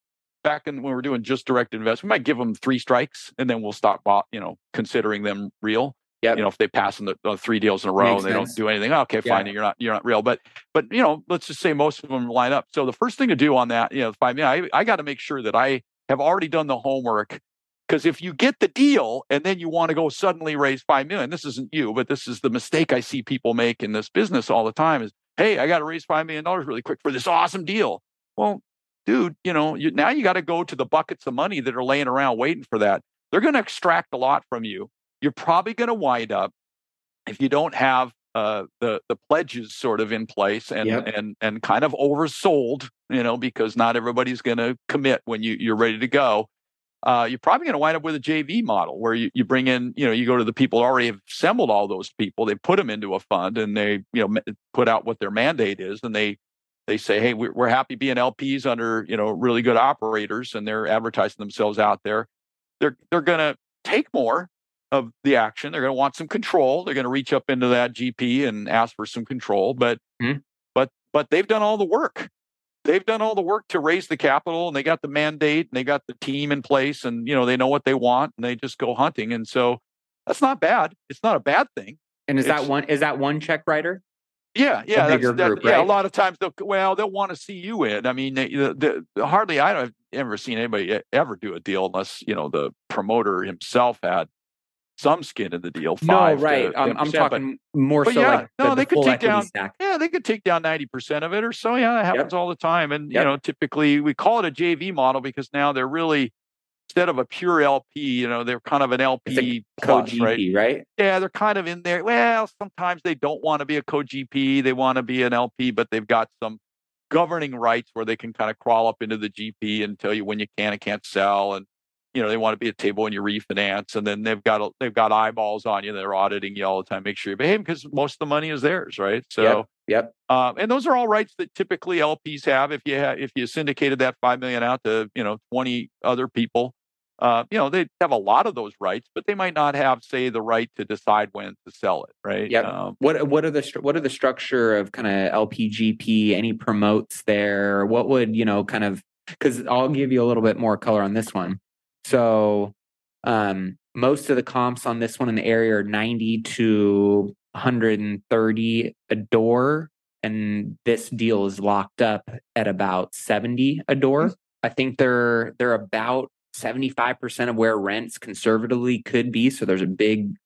back in when we're doing just direct invest, we might give them three strikes and then we'll stop, you know, considering them real. Yeah. You know, if they pass in the, the three deals in a row Makes and they sense. don't do anything, okay, fine, yeah. you're not you're not real. But but you know, let's just say most of them line up. So the first thing to do on that, you know, five, I, I got to make sure that I have already done the homework. Because if you get the deal and then you want to go suddenly raise five million, this isn't you, but this is the mistake I see people make in this business all the time is, hey, I got to raise five million dollars really quick for this awesome deal. Well, dude, you know, you, now you got to go to the buckets of money that are laying around waiting for that. They're going to extract a lot from you. You're probably going to wind up if you don't have uh, the the pledges sort of in place and yep. and and kind of oversold, you know, because not everybody's going to commit when you you're ready to go. Uh, you're probably going to wind up with a JV model where you, you bring in, you know, you go to the people already have assembled all those people, they put them into a fund and they, you know, put out what their mandate is and they they say, hey, we're, we're happy being LPs under, you know, really good operators and they're advertising themselves out there. They're they're going to take more of the action. They're going to want some control. They're going to reach up into that GP and ask for some control. But mm-hmm. but but they've done all the work. They've done all the work to raise the capital, and they got the mandate, and they got the team in place, and you know they know what they want, and they just go hunting. And so that's not bad. It's not a bad thing. And is it's, that one? Is that one check writer? Yeah, yeah, that's, that, group, yeah. Right? A lot of times they'll well they'll want to see you in. I mean, they, the, the, hardly I don't ever seen anybody ever do a deal unless you know the promoter himself had some skin in the deal. no, right. To, I'm, I'm talking more but so. Yeah, like no, the, they could take down. Stack. Yeah, they could take down ninety percent of it or so. Yeah, that happens yep. all the time. And yep. you know, typically we call it a JV model because now they're really instead of a pure LP, you know, they're kind of an LP plus, right? right? Yeah, they're kind of in there. Well, sometimes they don't want to be a co-GP; they want to be an LP, but they've got some governing rights where they can kind of crawl up into the GP and tell you when you can and can't sell, and you know they want to be a table when you refinance, and then they've got they've got eyeballs on you. They're auditing you all the time, make sure you behave because most of the money is theirs, right? So, yep, yep. Um, and those are all rights that typically LPs have. If you have, if you syndicated that five million out to you know twenty other people, uh, you know, they have a lot of those rights, but they might not have, say, the right to decide when to sell it, right? Yeah. Um, what what are the what are the structure of kind of LPGP? Any promotes there? What would you know, kind of? Because I'll give you a little bit more color on this one. So, um, most of the comps on this one in the area are ninety to 130 a door, and this deal is locked up at about 70 a door. I think they're they're about 75% of where rents conservatively could be. So there's a big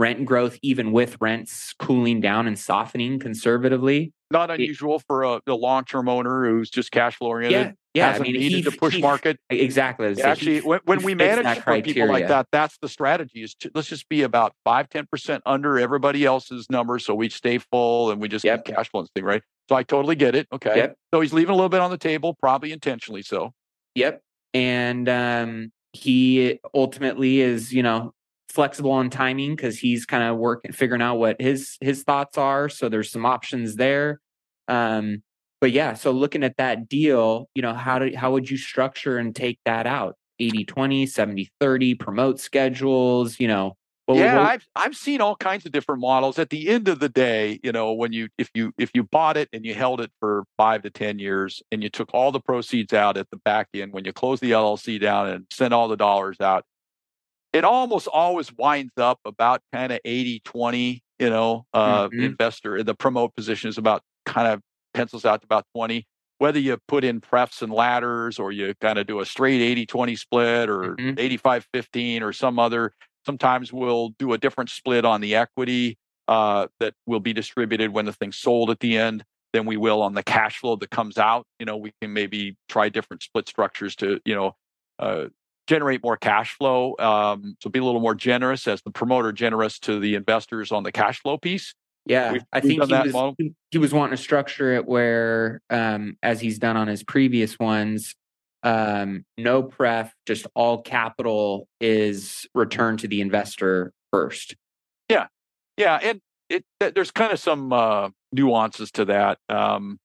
rent growth, even with rents cooling down and softening conservatively. Not unusual for a, a long term owner who's just cash flow oriented. Yeah. Yeah, I mean, needed he, to push he, market exactly. Actually, when, when we manage for people like that, that's the strategy. Is to, let's just be about five, ten percent under everybody else's number, so we stay full and we just yep. cash flow thing, right? So I totally get it. Okay, yep. so he's leaving a little bit on the table, probably intentionally so. Yep, and um, he ultimately is you know flexible on timing because he's kind of working figuring out what his his thoughts are so there's some options there um but yeah so looking at that deal you know how do how would you structure and take that out 80 20 70 30 promote schedules you know well, yeah, I've I've seen all kinds of different models. At the end of the day, you know, when you if you if you bought it and you held it for five to ten years and you took all the proceeds out at the back end when you close the LLC down and send all the dollars out, it almost always winds up about kind of 80 20 you know uh, mm-hmm. investor the promote position is about kind of pencils out to about 20 whether you put in prefs and ladders or you kind of do a straight 80 20 split or mm-hmm. 85 15 or some other Sometimes we'll do a different split on the equity uh, that will be distributed when the thing's sold at the end than we will on the cash flow that comes out. You know, we can maybe try different split structures to, you know, uh, generate more cash flow. Um, so be a little more generous as the promoter, generous to the investors on the cash flow piece. Yeah, we've, I think he was, he was wanting to structure it where, um, as he's done on his previous ones, um, no pref, just all capital is returned to the investor first. Yeah, yeah, and it, there's kind of some uh, nuances to that. Um,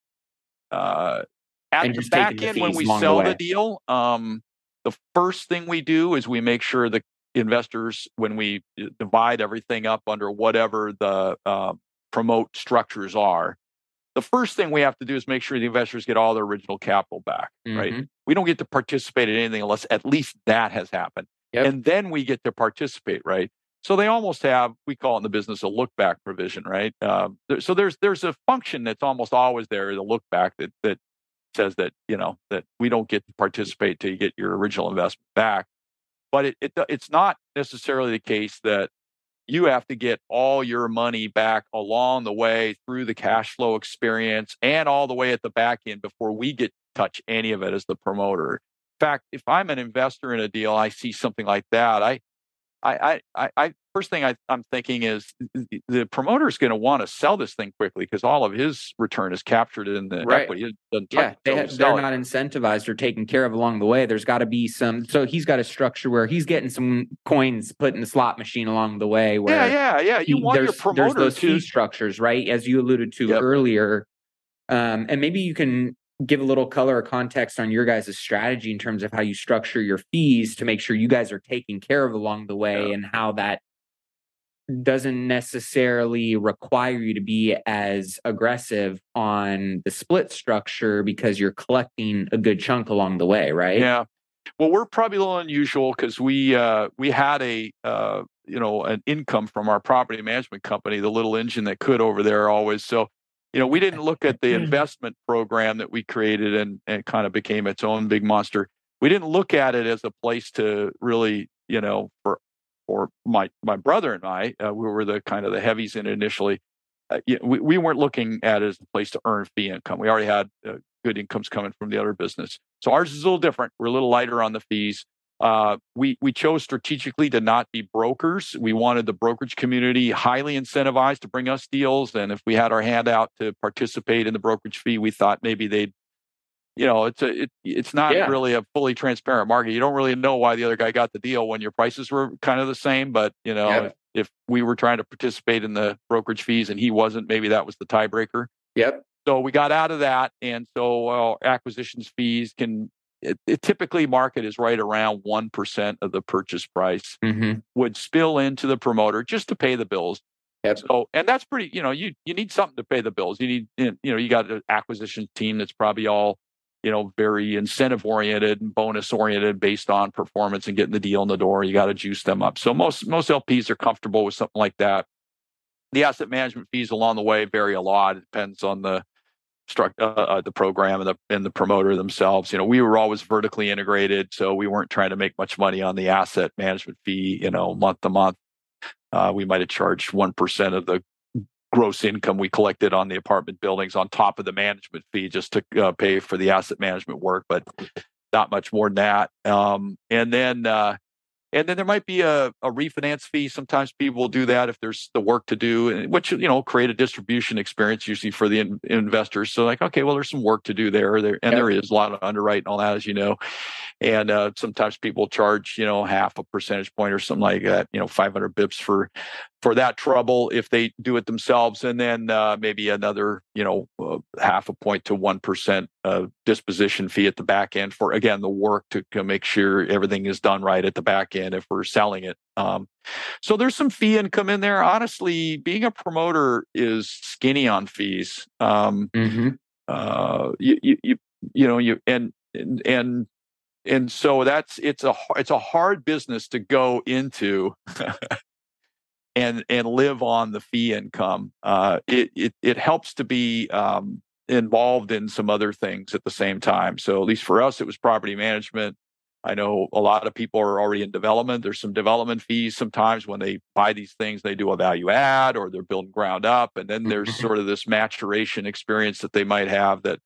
uh, at and the back end, when we sell the, the deal, um, the first thing we do is we make sure the investors, when we uh, divide everything up under whatever the uh, promote structures are, the first thing we have to do is make sure the investors get all their original capital back, mm-hmm. right? We don't get to participate in anything unless at least that has happened. Yep. And then we get to participate, right? So they almost have, we call it in the business a look back provision, right? Um, so there's there's a function that's almost always there, the look back that that says that you know that we don't get to participate till you get your original investment back. But it, it it's not necessarily the case that you have to get all your money back along the way through the cash flow experience and all the way at the back end before we get touch any of it as the promoter. In fact, if I'm an investor in a deal, I see something like that. I I, I, I first thing I, am thinking is the promoter is going to want to sell this thing quickly because all of his return is captured in the right. equity. Yeah, they have, they're not incentivized or taken care of along the way. There's got to be some. So he's got a structure where he's getting some coins put in the slot machine along the way. Where yeah, yeah, yeah. You he, want your promoter there's those to... fee structures, right? As you alluded to yep. earlier. Um, and maybe you can give a little color or context on your guys' strategy in terms of how you structure your fees to make sure you guys are taken care of along the way yeah. and how that doesn't necessarily require you to be as aggressive on the split structure because you're collecting a good chunk along the way, right? Yeah. Well, we're probably a little unusual because we uh, we had a uh, you know an income from our property management company, the little engine that could over there always. So you know we didn't look at the investment program that we created and and kind of became its own big monster. We didn't look at it as a place to really you know for or my my brother and I, uh, we were the kind of the heavies in it initially. Uh, we, we weren't looking at it as a place to earn fee income. We already had uh, good incomes coming from the other business. So ours is a little different. We're a little lighter on the fees. Uh, we we chose strategically to not be brokers. We wanted the brokerage community highly incentivized to bring us deals, and if we had our hand out to participate in the brokerage fee, we thought maybe they'd you know, it's a it, it's not yeah. really a fully transparent market. You don't really know why the other guy got the deal when your prices were kind of the same. But you know, yeah. if, if, we were trying to participate in the brokerage fees and he wasn't, maybe that was the tiebreaker. Yep. So we got out of that, and so well, acquisitions fees can. It, it typically market is right around one percent of the purchase price mm-hmm. would spill into the promoter just to pay the bills. Yep. So, and that's pretty. You know, you you need something to pay the bills. You need, you know, you got an acquisition team that's probably all you know, very incentive oriented and bonus oriented based on performance and getting the deal in the door. You got to juice them up. So most most LPs are comfortable with something like that. The asset management fees along the way vary a lot. It depends on the struct uh, uh, the program and the and the promoter themselves. You know, we were always vertically integrated, so we weren't trying to make much money on the asset management fee. You know, month to month. Uh, we might have charged one percent of the gross income we collected on the apartment buildings on top of the management fee just to uh, pay for the asset management work, but not much more than that. Um, and then uh, and then there might be a, a refinance fee. Sometimes people will do that if there's the work to do, which you know create a distribution experience usually for the in, investors. So like, okay, well, there's some work to do there, there, and yep. there is a lot of underwriting and all that, as you know. And uh, sometimes people charge you know half a percentage point or something like that, you know, 500 bips for for that trouble if they do it themselves, and then uh, maybe another you know uh, half a point to one percent uh, disposition fee at the back end for again the work to, to make sure everything is done right at the back end if we're selling it. Um, so there's some fee income in there. Honestly, being a promoter is skinny on fees. Um, mm-hmm. uh, you, you, you, you know, you and and and so that's it's a it's a hard business to go into and and live on the fee income. Uh, it, it it helps to be um, involved in some other things at the same time. So at least for us, it was property management. I know a lot of people are already in development. There's some development fees sometimes when they buy these things, they do a value add or they're building ground up. And then there's mm-hmm. sort of this maturation experience that they might have that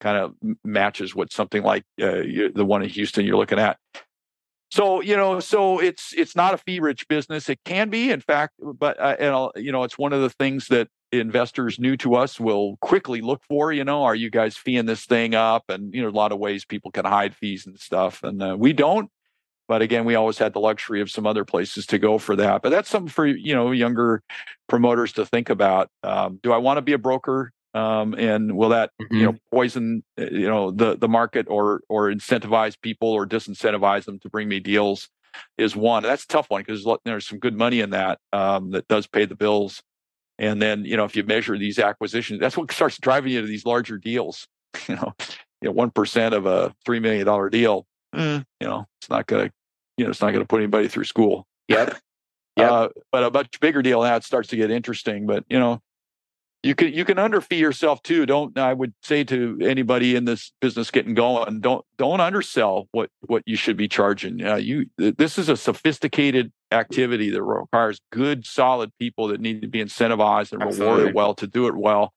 kind of matches what something like uh, the one in Houston you're looking at. So you know, so it's it's not a fee rich business. It can be, in fact, but uh, and you know, it's one of the things that investors new to us will quickly look for. You know, are you guys feeing this thing up? And you know, a lot of ways people can hide fees and stuff, and uh, we don't. But again, we always had the luxury of some other places to go for that. But that's something for you know younger promoters to think about. Um, do I want to be a broker? Um, and will that mm-hmm. you know mm-hmm. poison uh, you know the the market or or incentivize people or disincentivize them to bring me deals? Is one that's a tough one because there's some good money in that um, that does pay the bills. And then, you know, if you measure these acquisitions, that's what starts driving you to these larger deals. You know, you know, one percent of a three million dollar deal, eh, you know, it's not gonna, you know, it's not gonna put anybody through school. Yep. Yep. Uh, but a much bigger deal now it starts to get interesting. But you know, you can you can underfee yourself too. Don't I would say to anybody in this business getting going, don't don't undersell what what you should be charging. Uh, you this is a sophisticated activity that requires good, solid people that need to be incentivized and Absolutely. rewarded well to do it well.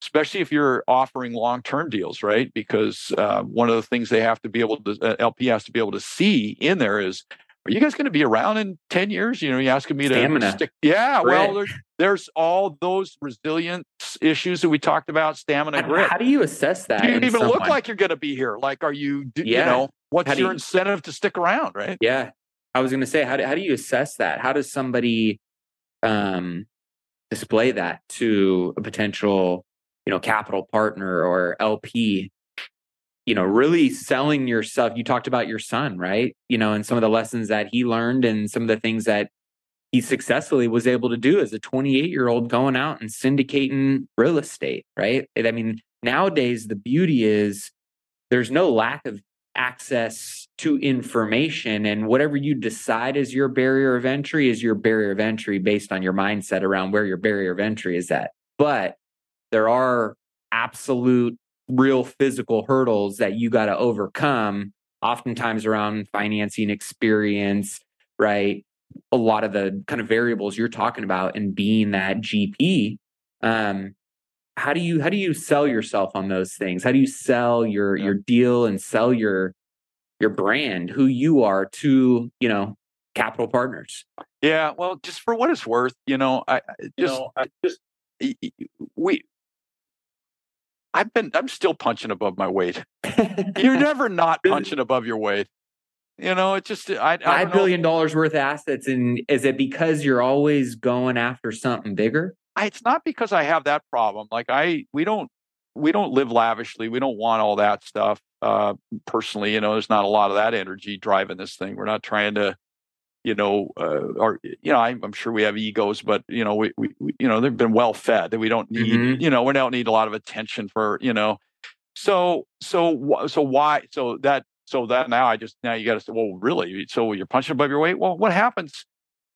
Especially if you're offering long-term deals, right? Because uh, one of the things they have to be able to, uh, LP has to be able to see in there is are you guys going to be around in 10 years? You know, you're asking me Stamina. to stick. Yeah. Well, there's, there's, all those resilience issues that we talked about, stamina, grit. How do you assess that? Do you even someone? look like you're going to be here? Like, are you, do, yeah. you know, what's your you, incentive to stick around? Right. Yeah. I was going to say, how do, how do you assess that? How does somebody um, display that to a potential, you know, capital partner or LP you know, really selling yourself. You talked about your son, right? You know, and some of the lessons that he learned and some of the things that he successfully was able to do as a 28 year old going out and syndicating real estate, right? I mean, nowadays, the beauty is there's no lack of access to information and whatever you decide is your barrier of entry is your barrier of entry based on your mindset around where your barrier of entry is at but there are absolute real physical hurdles that you got to overcome oftentimes around financing experience right? A lot of the kind of variables you're talking about and being that gp um how do you how do you sell yourself on those things? How do you sell your yeah. your deal and sell your your brand who you are to you know capital partners? Yeah well just for what it's worth you know i just, you know, I just we I've been I'm still punching above my weight. You're never not punching above your weight. You know, it's just I, I five billion dollars worth of assets, and is it because you're always going after something bigger? I, it's not because I have that problem. Like I, we don't we don't live lavishly. We don't want all that stuff. Uh, personally, you know, there's not a lot of that energy driving this thing. We're not trying to you know, uh, or you know, I, am sure we have egos, but you know, we, we, we, you know, they've been well fed that we don't need, mm-hmm. you know, we don't need a lot of attention for, you know, so so so why so that so that now I just now you got to say, well, really, so you're punching above your weight. Well, what happens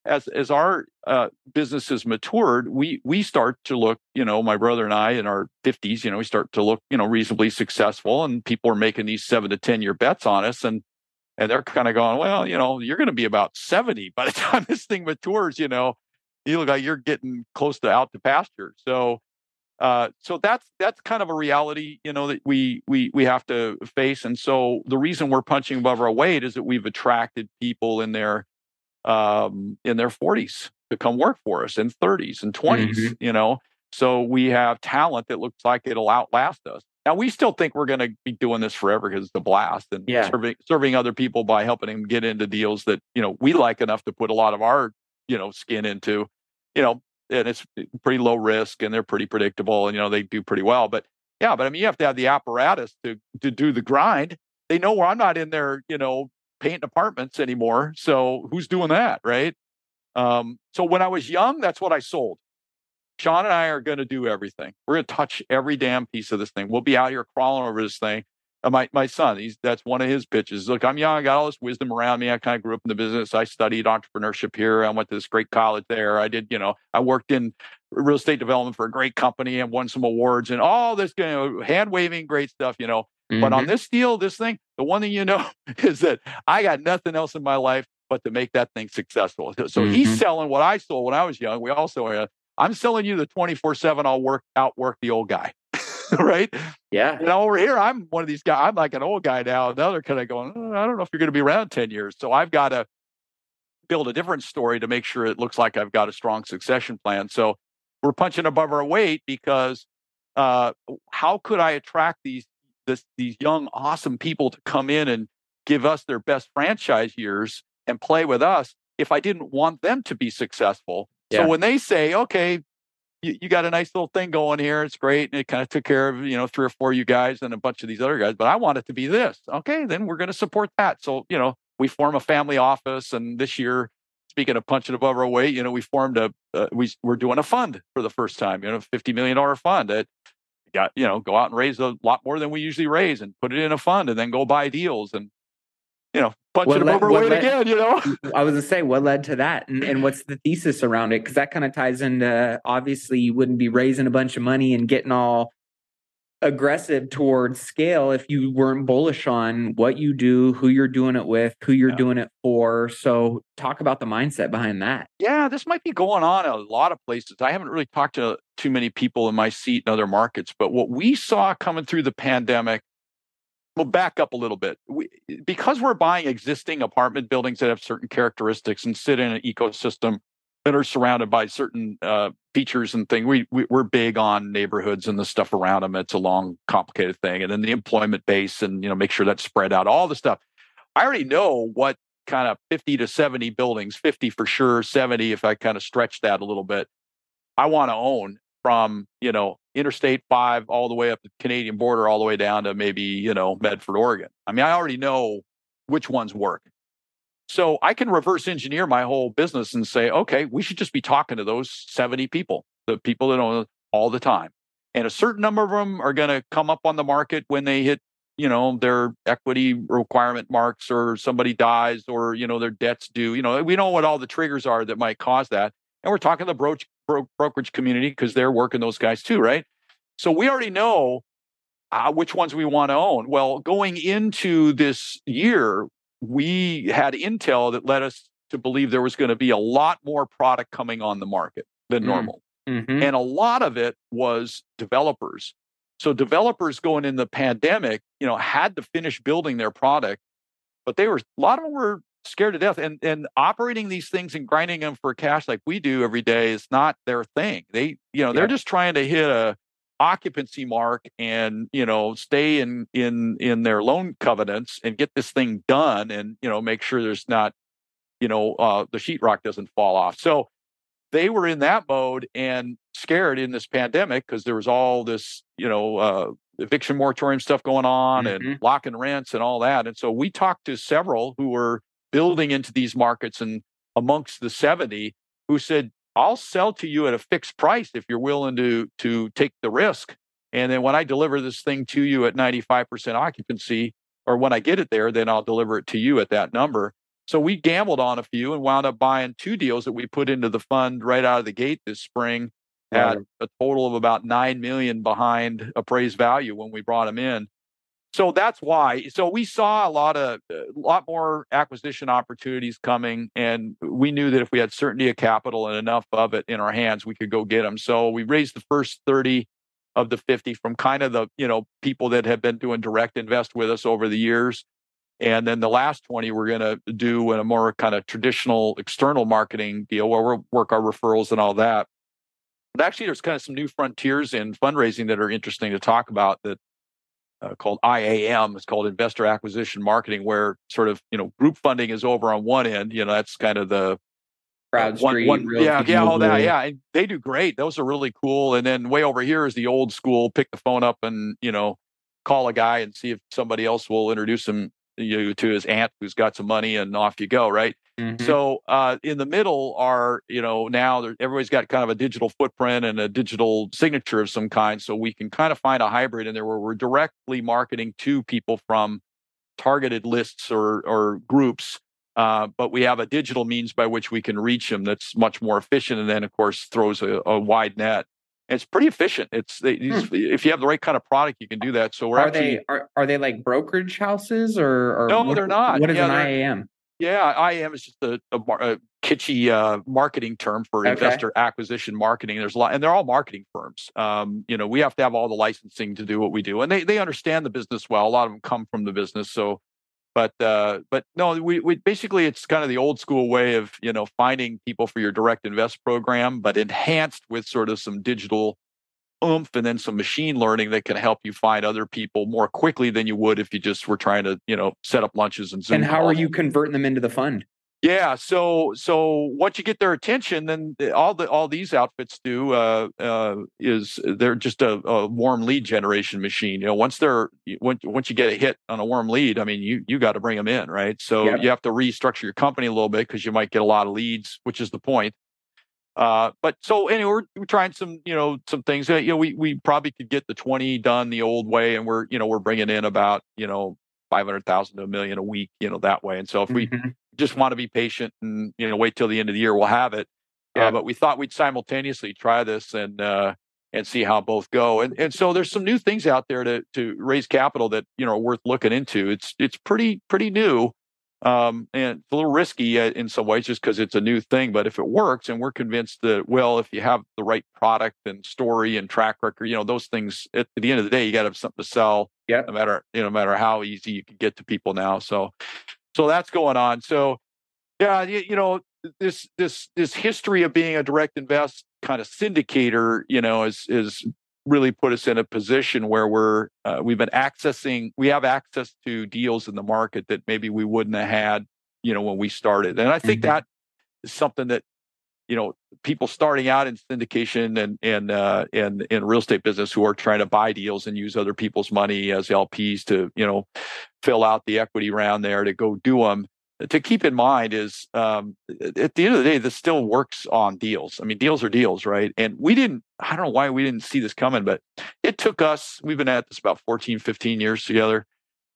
as as our uh, business has matured? We we start to look, you know, my brother and I in our 50s, you know, we start to look, you know, reasonably successful, and people are making these seven to ten year bets on us, and and they're kind of going, well, you know, you're going to be about 70 by the time this thing matures, you know, you look like you're getting close to out to pasture. So, uh, so that's that's kind of a reality, you know, that we we we have to face. And so the reason we're punching above our weight is that we've attracted people in their um, in their 40s to come work for us, in 30s and 20s, mm-hmm. you know. So we have talent that looks like it'll outlast us. Now we still think we're going to be doing this forever because it's a blast and yeah. serving serving other people by helping them get into deals that you know we like enough to put a lot of our you know skin into, you know, and it's pretty low risk and they're pretty predictable and you know they do pretty well. But yeah, but I mean you have to have the apparatus to to do the grind. They know where I'm not in there, you know, painting apartments anymore. So who's doing that, right? Um, so when I was young, that's what I sold. Sean and I are going to do everything. We're going to touch every damn piece of this thing. We'll be out here crawling over this thing. Uh, my my son, he's that's one of his pitches. Look, I'm young. I got all this wisdom around me. I kind of grew up in the business. I studied entrepreneurship here. I went to this great college there. I did, you know, I worked in real estate development for a great company and won some awards and all this, you know, hand waving, great stuff, you know. Mm-hmm. But on mm-hmm. this deal, this thing, the one thing you know is that I got nothing else in my life but to make that thing successful. So mm-hmm. he's selling what I sold when I was young. We also uh, I'm selling you the 24 7, I'll work outwork the old guy. right? Yeah. Know, over here, I'm one of these guys. I'm like an old guy now. Now they're kind of going, oh, I don't know if you're going to be around 10 years. So I've got to build a different story to make sure it looks like I've got a strong succession plan. So we're punching above our weight because uh, how could I attract these this, these young, awesome people to come in and give us their best franchise years and play with us if I didn't want them to be successful? So when they say, okay, you, you, got a nice little thing going here, it's great, and it kind of took care of you know three or four of you guys and a bunch of these other guys, but I want it to be this. Okay, then we're going to support that. So you know, we form a family office, and this year, speaking of punching above our weight, you know, we formed a uh, we we're doing a fund for the first time, you know, fifty million dollar fund that got you know go out and raise a lot more than we usually raise and put it in a fund and then go buy deals and you know, punching them overweight led, again, you know? I was gonna say, what led to that? And, and what's the thesis around it? Because that kind of ties into obviously you wouldn't be raising a bunch of money and getting all aggressive towards scale if you weren't bullish on what you do, who you're doing it with, who you're yeah. doing it for. So talk about the mindset behind that. Yeah, this might be going on a lot of places. I haven't really talked to too many people in my seat in other markets, but what we saw coming through the pandemic we'll back up a little bit. We, because we're buying existing apartment buildings that have certain characteristics and sit in an ecosystem that are surrounded by certain uh, features and things, we, we, are big on neighborhoods and the stuff around them. It's a long, complicated thing. And then the employment base and, you know, make sure that's spread out, all the stuff. I already know what kind of 50 to 70 buildings, 50 for sure, 70 if I kind of stretch that a little bit, I want to own from you know Interstate Five all the way up the Canadian border, all the way down to maybe you know Medford, Oregon. I mean, I already know which ones work. So I can reverse engineer my whole business and say, okay, we should just be talking to those 70 people, the people that own all the time. And a certain number of them are going to come up on the market when they hit, you know, their equity requirement marks or somebody dies or, you know, their debts due. You know, we know what all the triggers are that might cause that. And we're talking the bro- bro- brokerage community because they're working those guys too, right? So we already know uh, which ones we want to own. Well, going into this year, we had intel that led us to believe there was going to be a lot more product coming on the market than mm. normal. Mm-hmm. And a lot of it was developers. So developers going in the pandemic, you know, had to finish building their product, but they were a lot of them were scared to death. And and operating these things and grinding them for cash like we do every day is not their thing. They, you know, yeah. they're just trying to hit a occupancy mark and you know stay in in in their loan covenants and get this thing done and you know make sure there's not you know uh, the sheetrock doesn't fall off so they were in that mode and scared in this pandemic because there was all this you know uh, eviction moratorium stuff going on mm-hmm. and locking rents and all that and so we talked to several who were building into these markets and amongst the 70 who said I'll sell to you at a fixed price if you're willing to to take the risk. And then when I deliver this thing to you at 95% occupancy, or when I get it there, then I'll deliver it to you at that number. So we gambled on a few and wound up buying two deals that we put into the fund right out of the gate this spring at a total of about 9 million behind appraised value when we brought them in so that's why so we saw a lot of a lot more acquisition opportunities coming and we knew that if we had certainty of capital and enough of it in our hands we could go get them so we raised the first 30 of the 50 from kind of the you know people that have been doing direct invest with us over the years. And then the last 20 we're going to do in a more kind of traditional external marketing deal where we'll work our referrals and all that. But actually there's kind of some new frontiers in fundraising that are interesting to talk about that uh, called IAM. It's called Investor Acquisition Marketing, where sort of you know group funding is over on one end. You know that's kind of the CrowdStreet, one, one, yeah, yeah, all that, yeah. And they do great. Those are really cool. And then way over here is the old school. Pick the phone up and you know call a guy and see if somebody else will introduce him you to his aunt who's got some money and off you go right mm-hmm. so uh, in the middle are you know now everybody's got kind of a digital footprint and a digital signature of some kind so we can kind of find a hybrid in there where we're directly marketing to people from targeted lists or or groups uh, but we have a digital means by which we can reach them that's much more efficient and then of course throws a, a wide net it's pretty efficient. It's they, hmm. if you have the right kind of product, you can do that. So we're are actually, they are, are they like brokerage houses or, or no? What, they're not. What is yeah, an IAM? Yeah, IAM is just a, a, a kitschy uh, marketing term for okay. investor acquisition marketing. There's a lot, and they're all marketing firms. Um, you know, we have to have all the licensing to do what we do, and they they understand the business well. A lot of them come from the business, so but uh, but no, we, we basically it's kind of the old school way of you know finding people for your direct invest program, but enhanced with sort of some digital oomph and then some machine learning that can help you find other people more quickly than you would if you just were trying to you know set up lunches and Zoom. And how calls. are you converting them into the fund? Yeah, so so once you get their attention, then all the all these outfits do uh, uh, is they're just a, a, warm lead generation machine. You know, once they're once once you get a hit on a warm lead, I mean, you you got to bring them in, right? So yeah. you have to restructure your company a little bit because you might get a lot of leads, which is the point. Uh, but so anyway, we're, we're trying some you know some things. that you know, we we probably could get the twenty done the old way, and we're you know we're bringing in about you know five hundred thousand to a million a week, you know that way. And so if we mm-hmm just want to be patient and you know wait till the end of the year. We'll have it. Uh, yeah. Uh, but we thought we'd simultaneously try this and uh, and see how both go. And and so there's some new things out there to to raise capital that you know are worth looking into. It's it's pretty pretty new. Um, and it's a little risky uh, in some ways just because it's a new thing. But if it works, and we're convinced that, well, if you have the right product and story and track record, you know, those things at, at the end of the day, you got to have something to sell. Yeah. No matter, you know, no matter how easy you can get to people now. So so that's going on. So yeah, you, you know this this this history of being a direct invest kind of syndicator, you know, is is really put us in a position where we're uh, we've been accessing we have access to deals in the market that maybe we wouldn't have had you know when we started and i think mm-hmm. that is something that you know people starting out in syndication and and uh, and in real estate business who are trying to buy deals and use other people's money as LPs to you know fill out the equity round there to go do them. To keep in mind is um, at the end of the day, this still works on deals. I mean, deals are deals, right? And we didn't, I don't know why we didn't see this coming, but it took us, we've been at this about 14, 15 years together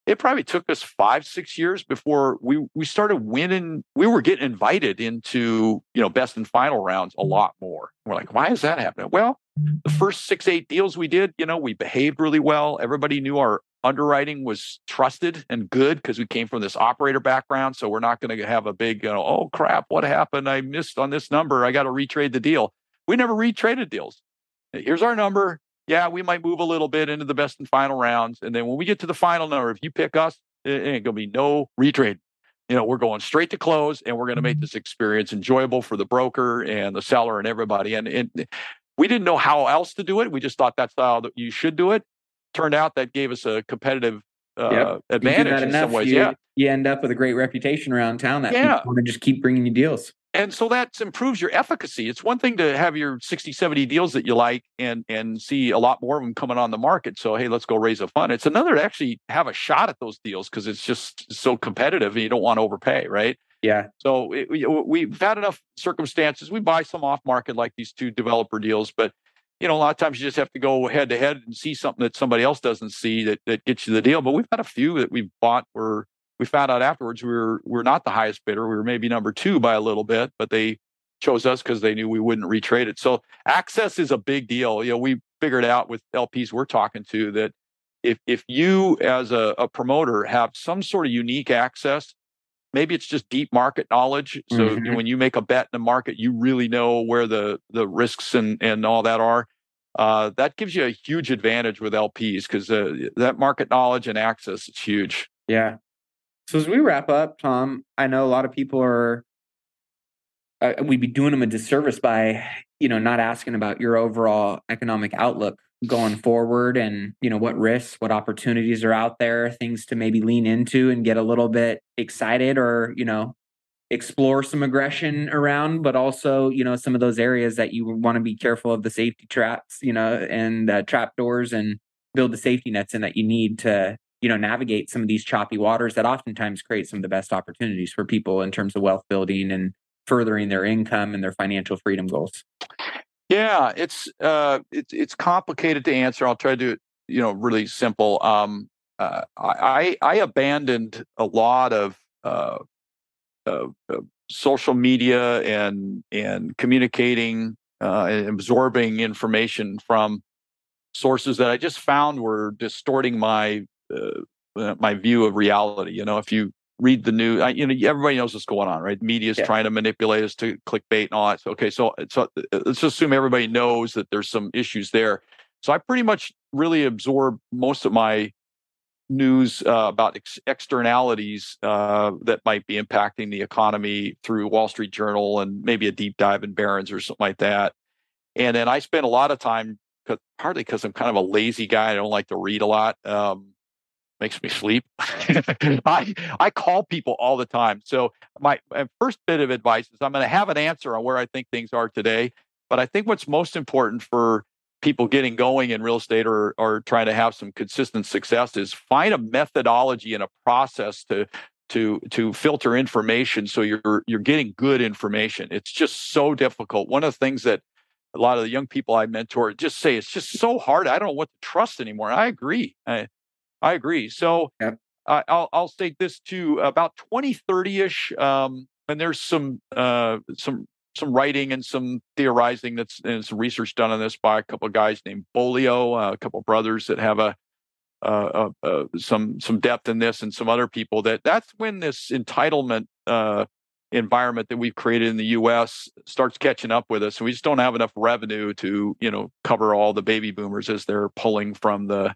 it probably took us five six years before we we started winning we were getting invited into you know best and final rounds a lot more. We're like why is that happening? Well the first six eight deals we did you know we behaved really well. Everybody knew our underwriting was trusted and good because we came from this operator background so we're not going to have a big you know, oh crap what happened? I missed on this number. I got to retrade the deal. We never retraded deals. Here's our number yeah, we might move a little bit into the best and final rounds. And then when we get to the final number, if you pick us, it ain't going to be no retrade. You know, we're going straight to close and we're going to make mm-hmm. this experience enjoyable for the broker and the seller and everybody. And, and we didn't know how else to do it. We just thought that's how you should do it. Turned out that gave us a competitive uh, yep. advantage in enough, some ways. You, yeah. You end up with a great reputation around town that yeah. people want to just keep bringing you deals and so that improves your efficacy. It's one thing to have your 60 70 deals that you like and and see a lot more of them coming on the market. So hey let's go raise a fund. It's another to actually have a shot at those deals because it's just so competitive and you don't want to overpay right? Yeah. So it, we, we've had enough circumstances. We buy some off market like these two developer deals but you know, a lot of times you just have to go head to head and see something that somebody else doesn't see that, that gets you the deal. But we've had a few that we've bought where we found out afterwards we were we are not the highest bidder. We were maybe number two by a little bit, but they chose us because they knew we wouldn't retrade it. So access is a big deal. You know, we figured out with LPs we're talking to that if if you as a, a promoter have some sort of unique access, maybe it's just deep market knowledge. So mm-hmm. when you make a bet in the market, you really know where the the risks and and all that are. Uh, that gives you a huge advantage with LPs because uh, that market knowledge and access is huge. Yeah, so as we wrap up, Tom, I know a lot of people are uh, we'd be doing them a disservice by you know not asking about your overall economic outlook going forward and you know what risks what opportunities are out there things to maybe lean into and get a little bit excited or you know explore some aggression around but also you know some of those areas that you want to be careful of the safety traps you know and uh, trap doors and build the safety nets in that you need to you know navigate some of these choppy waters that oftentimes create some of the best opportunities for people in terms of wealth building and furthering their income and their financial freedom goals. Yeah it's uh it's it's complicated to answer. I'll try to do it you know really simple. Um uh, i i abandoned a lot of uh, uh, social media and and communicating uh, and absorbing information from sources that I just found were distorting my uh, uh, my view of reality. You know, if you read the news, I, you know, everybody knows what's going on, right? Media is yeah. trying to manipulate us to clickbait and all that. So, okay, so so uh, let's assume everybody knows that there's some issues there. So I pretty much really absorb most of my news uh, about ex- externalities uh, that might be impacting the economy through Wall Street Journal and maybe a deep dive in Barron's or something like that. And then I spend a lot of time, partly because I'm kind of a lazy guy. I don't like to read a lot. Um, makes me sleep. I I call people all the time. So my, my first bit of advice is I'm going to have an answer on where I think things are today. But I think what's most important for people getting going in real estate or or trying to have some consistent success is find a methodology and a process to to to filter information so you're you're getting good information. It's just so difficult. One of the things that a lot of the young people I mentor just say it's just so hard. I don't know what to trust anymore. I agree. I, I agree. So uh, I'll I'll state this too. About 2030 ish, um, and there's some uh, some some writing and some theorizing that's and some research done on this by a couple of guys named Bolio, uh, a couple of brothers that have a uh, uh, uh, some some depth in this, and some other people that that's when this entitlement uh, environment that we've created in the U.S. starts catching up with us, and we just don't have enough revenue to you know cover all the baby boomers as they're pulling from the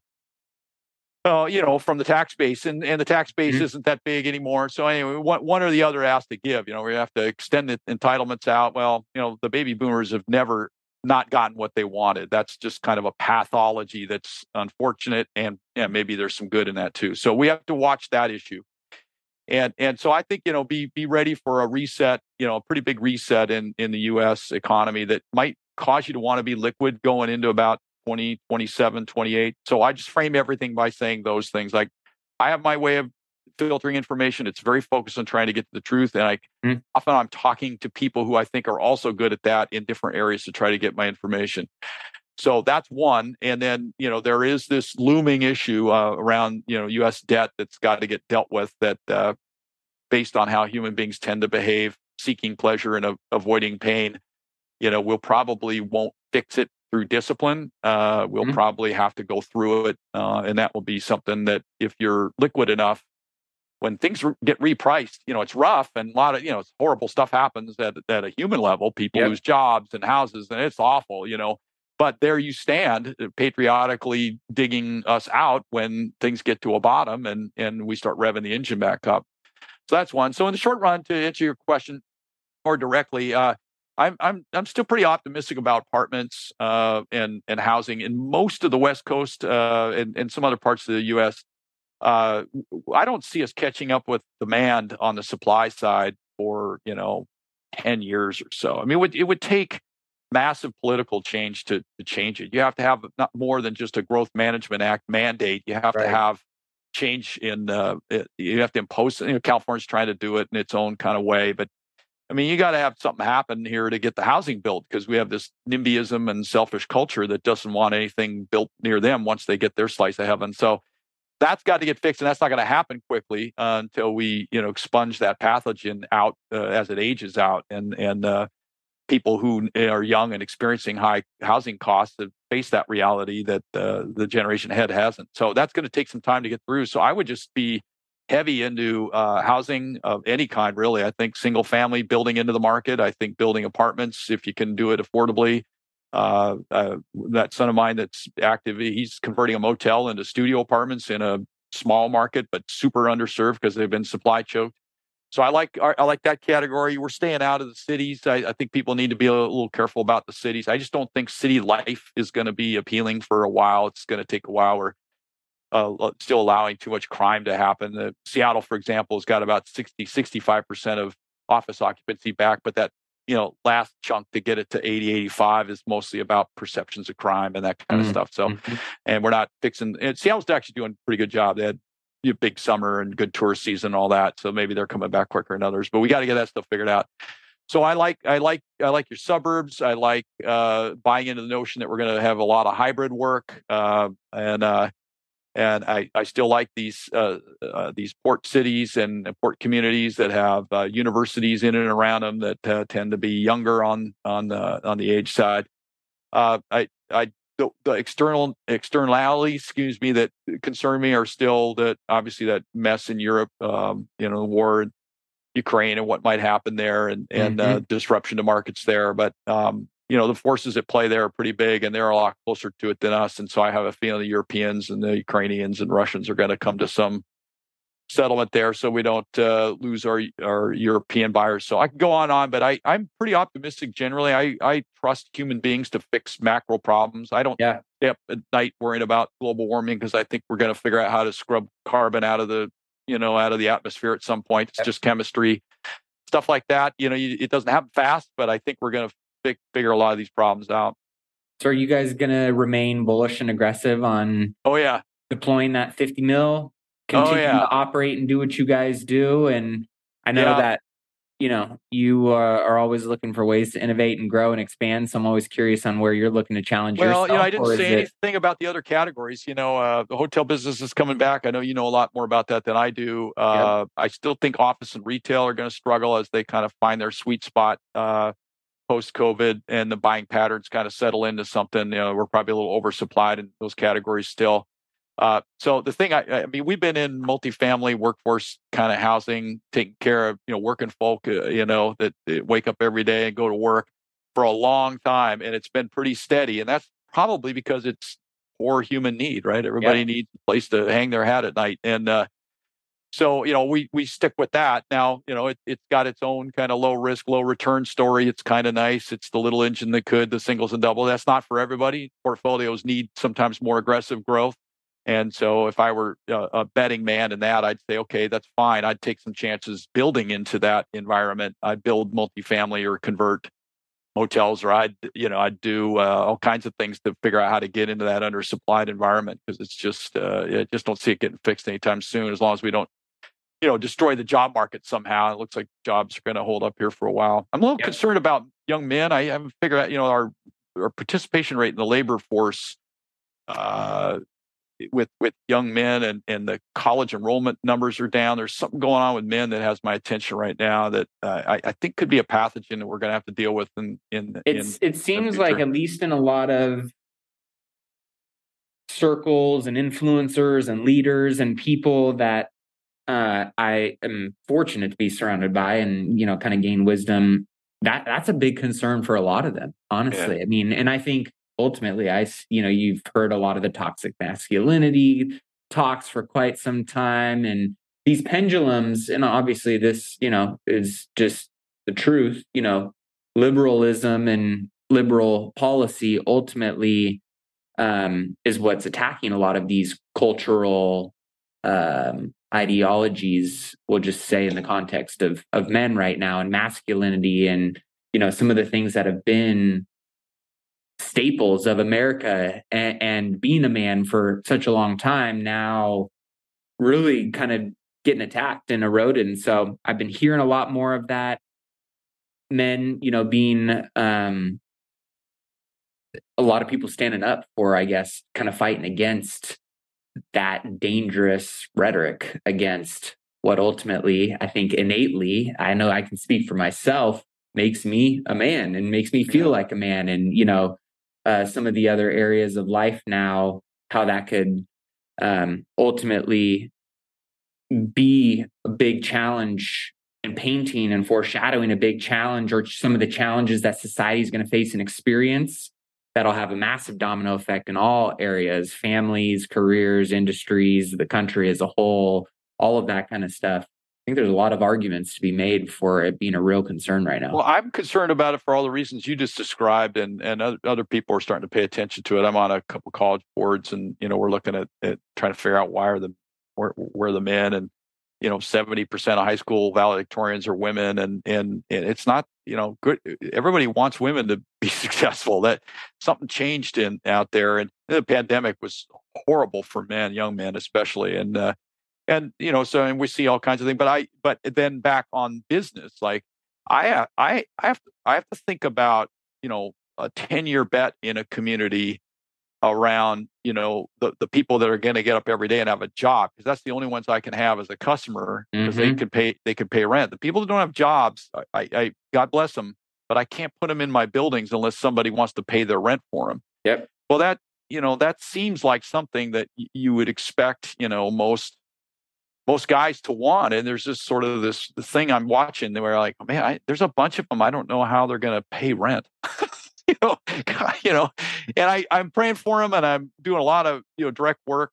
uh, you know, from the tax base, and, and the tax base mm-hmm. isn't that big anymore. So anyway, one, one or the other has to give. You know, we have to extend the entitlements out. Well, you know, the baby boomers have never not gotten what they wanted. That's just kind of a pathology that's unfortunate, and yeah, maybe there's some good in that too. So we have to watch that issue. and and so I think you know be be ready for a reset, you know, a pretty big reset in in the U.S. economy that might cause you to want to be liquid going into about 20, 27, 28. So I just frame everything by saying those things. Like I have my way of filtering information. It's very focused on trying to get to the truth. And I mm. often I'm talking to people who I think are also good at that in different areas to try to get my information. So that's one. And then, you know, there is this looming issue uh, around, you know, US debt that's got to get dealt with that uh, based on how human beings tend to behave, seeking pleasure and uh, avoiding pain, you know, we'll probably won't fix it through discipline. Uh, we'll mm-hmm. probably have to go through it. Uh, and that will be something that if you're liquid enough, when things re- get repriced, you know, it's rough and a lot of, you know, horrible stuff happens at, at a human level. People yep. lose jobs and houses and it's awful, you know. But there you stand, uh, patriotically digging us out when things get to a bottom and, and we start revving the engine back up. So that's one. So in the short run, to answer your question more directly, uh, I'm I'm I'm still pretty optimistic about apartments uh, and and housing in most of the West Coast uh, and and some other parts of the U.S. Uh, I don't see us catching up with demand on the supply side for you know ten years or so. I mean, it would it would take massive political change to to change it. You have to have not more than just a Growth Management Act mandate. You have right. to have change in uh, it, you have to impose. You know, California's trying to do it in its own kind of way, but I mean, you got to have something happen here to get the housing built because we have this NIMBYism and selfish culture that doesn't want anything built near them once they get their slice of heaven. So that's got to get fixed, and that's not going to happen quickly uh, until we, you know, expunge that pathogen out uh, as it ages out, and and uh, people who are young and experiencing high housing costs have faced that reality that uh, the generation ahead hasn't. So that's going to take some time to get through. So I would just be heavy into uh, housing of any kind, really. I think single family building into the market. I think building apartments if you can do it affordably. Uh, uh, that son of mine that's active, he's converting a motel into studio apartments in a small market, but super underserved because they've been supply choked. So I like I like that category. We're staying out of the cities. I, I think people need to be a little careful about the cities. I just don't think city life is going to be appealing for a while. It's going to take a while. We're uh, still allowing too much crime to happen. The, Seattle, for example, has got about 60, 65% of office occupancy back, but that you know last chunk to get it to 80 85 is mostly about perceptions of crime and that kind mm-hmm. of stuff so mm-hmm. and we're not fixing and seattle's actually doing a pretty good job they had a big summer and good tourist season and all that so maybe they're coming back quicker than others but we got to get that stuff figured out so I like I like I like your suburbs. I like uh, buying into the notion that we're going to have a lot of hybrid work, uh, and uh, and I, I still like these uh, uh, these port cities and port communities that have uh, universities in and around them that uh, tend to be younger on on the on the age side. Uh, I I the, the, external externalities, excuse me, that concern me are still that obviously that mess in Europe, um, you know, the war in Ukraine and what might happen there, and and uh, mm-hmm. disruption to markets there. But um, you know the forces at play there are pretty big and they're a lot closer to it than us and so i have a feeling the europeans and the ukrainians and russians are going to come to some settlement there so we don't uh, lose our our european buyers so i can go on and on but i i'm pretty optimistic generally i i trust human beings to fix macro problems i don't yeah. stay up at night worrying about global warming because i think we're going to figure out how to scrub carbon out of the you know out of the atmosphere at some point it's yep. just chemistry stuff like that you know you, it doesn't happen fast but i think we're going to figure a lot of these problems out. So are you guys going to remain bullish and aggressive on Oh yeah, deploying that 50 mil, continue oh, yeah. to operate and do what you guys do and I know yeah. that you know, you are, are, always looking for ways to innovate and grow and expand. So I'm always curious on where you're looking to challenge well, yourself. Well, you know, I didn't say anything it... about the other categories. You know, uh, the hotel business is coming back. I know you know a lot more about that than I do. Uh, yep. I still think office and retail are going to struggle as they kind of find their sweet spot. Uh, post COVID and the buying patterns kind of settle into something. You know, we're probably a little oversupplied in those categories still. Uh, so the thing, I, I, mean, we've been in multifamily workforce kind of housing, taking care of you know working folk, uh, you know, that, that, wake up every day and go to work for a long time, and it's been pretty steady. And that's probably because it's core human need, right? Everybody yeah. needs a place to hang their hat at night, and uh, so you know we we stick with that now you know it, it's got its own kind of low risk low return story it's kind of nice it's the little engine that could the singles and doubles that's not for everybody portfolios need sometimes more aggressive growth And so if I were a, a betting man in that, I'd say, okay, that's fine. I'd take some chances building into that environment. I'd build multifamily or convert motels, or I'd, you know, I'd do uh, all kinds of things to figure out how to get into that undersupplied environment because it's just, uh, I just don't see it getting fixed anytime soon. As long as we don't, you know, destroy the job market somehow. It looks like jobs are going to hold up here for a while. I'm a little concerned about young men. I haven't figured out, you know, our our participation rate in the labor force uh, with with young men and and the college enrollment numbers are down. There's something going on with men that has my attention right now that uh, I, I, think could be a pathogen that we're going to have to deal with in in. It's in it seems like at least in a lot of circles and influencers and leaders and people that uh, I am fortunate to be surrounded by and you know kind of gain wisdom. That that's a big concern for a lot of them, honestly. Yeah. I mean, and I think ultimately i you know you've heard a lot of the toxic masculinity talks for quite some time and these pendulums and obviously this you know is just the truth you know liberalism and liberal policy ultimately um, is what's attacking a lot of these cultural um, ideologies we'll just say in the context of of men right now and masculinity and you know some of the things that have been staples of America and, and being a man for such a long time now really kind of getting attacked and eroded. And so I've been hearing a lot more of that. Men, you know, being um, a lot of people standing up for, I guess, kind of fighting against that dangerous rhetoric against what ultimately, I think innately, I know I can speak for myself, makes me a man and makes me feel like a man. And, you know, uh, some of the other areas of life now, how that could um, ultimately be a big challenge in painting and foreshadowing a big challenge or some of the challenges that society is going to face and experience that'll have a massive domino effect in all areas families careers industries the country as a whole all of that kind of stuff I think there's a lot of arguments to be made for it being a real concern right now. Well, I'm concerned about it for all the reasons you just described, and and other, people are starting to pay attention to it. I'm on a couple college boards, and you know we're looking at, at trying to figure out why are the where, where the men and you know 70% of high school valedictorians are women and, and and it's not you know good everybody wants women to be successful that something changed in out there and the pandemic was horrible for men young men especially and uh, and you know so and we see all kinds of things but i but then back on business like i i i have to, i have to think about you know a 10 year bet in a community around you know the, the people that are going to get up every day and have a job because that's the only ones i can have as a customer because mm-hmm. they can pay they can pay rent the people that don't have jobs I, I god bless them but i can't put them in my buildings unless somebody wants to pay their rent for them yep well that you know that seems like something that you would expect you know most most guys to want. And there's just sort of this thing I'm watching where like, man, I, there's a bunch of them. I don't know how they're going to pay rent. you know, you know, and I, I'm praying for them and I'm doing a lot of, you know, direct work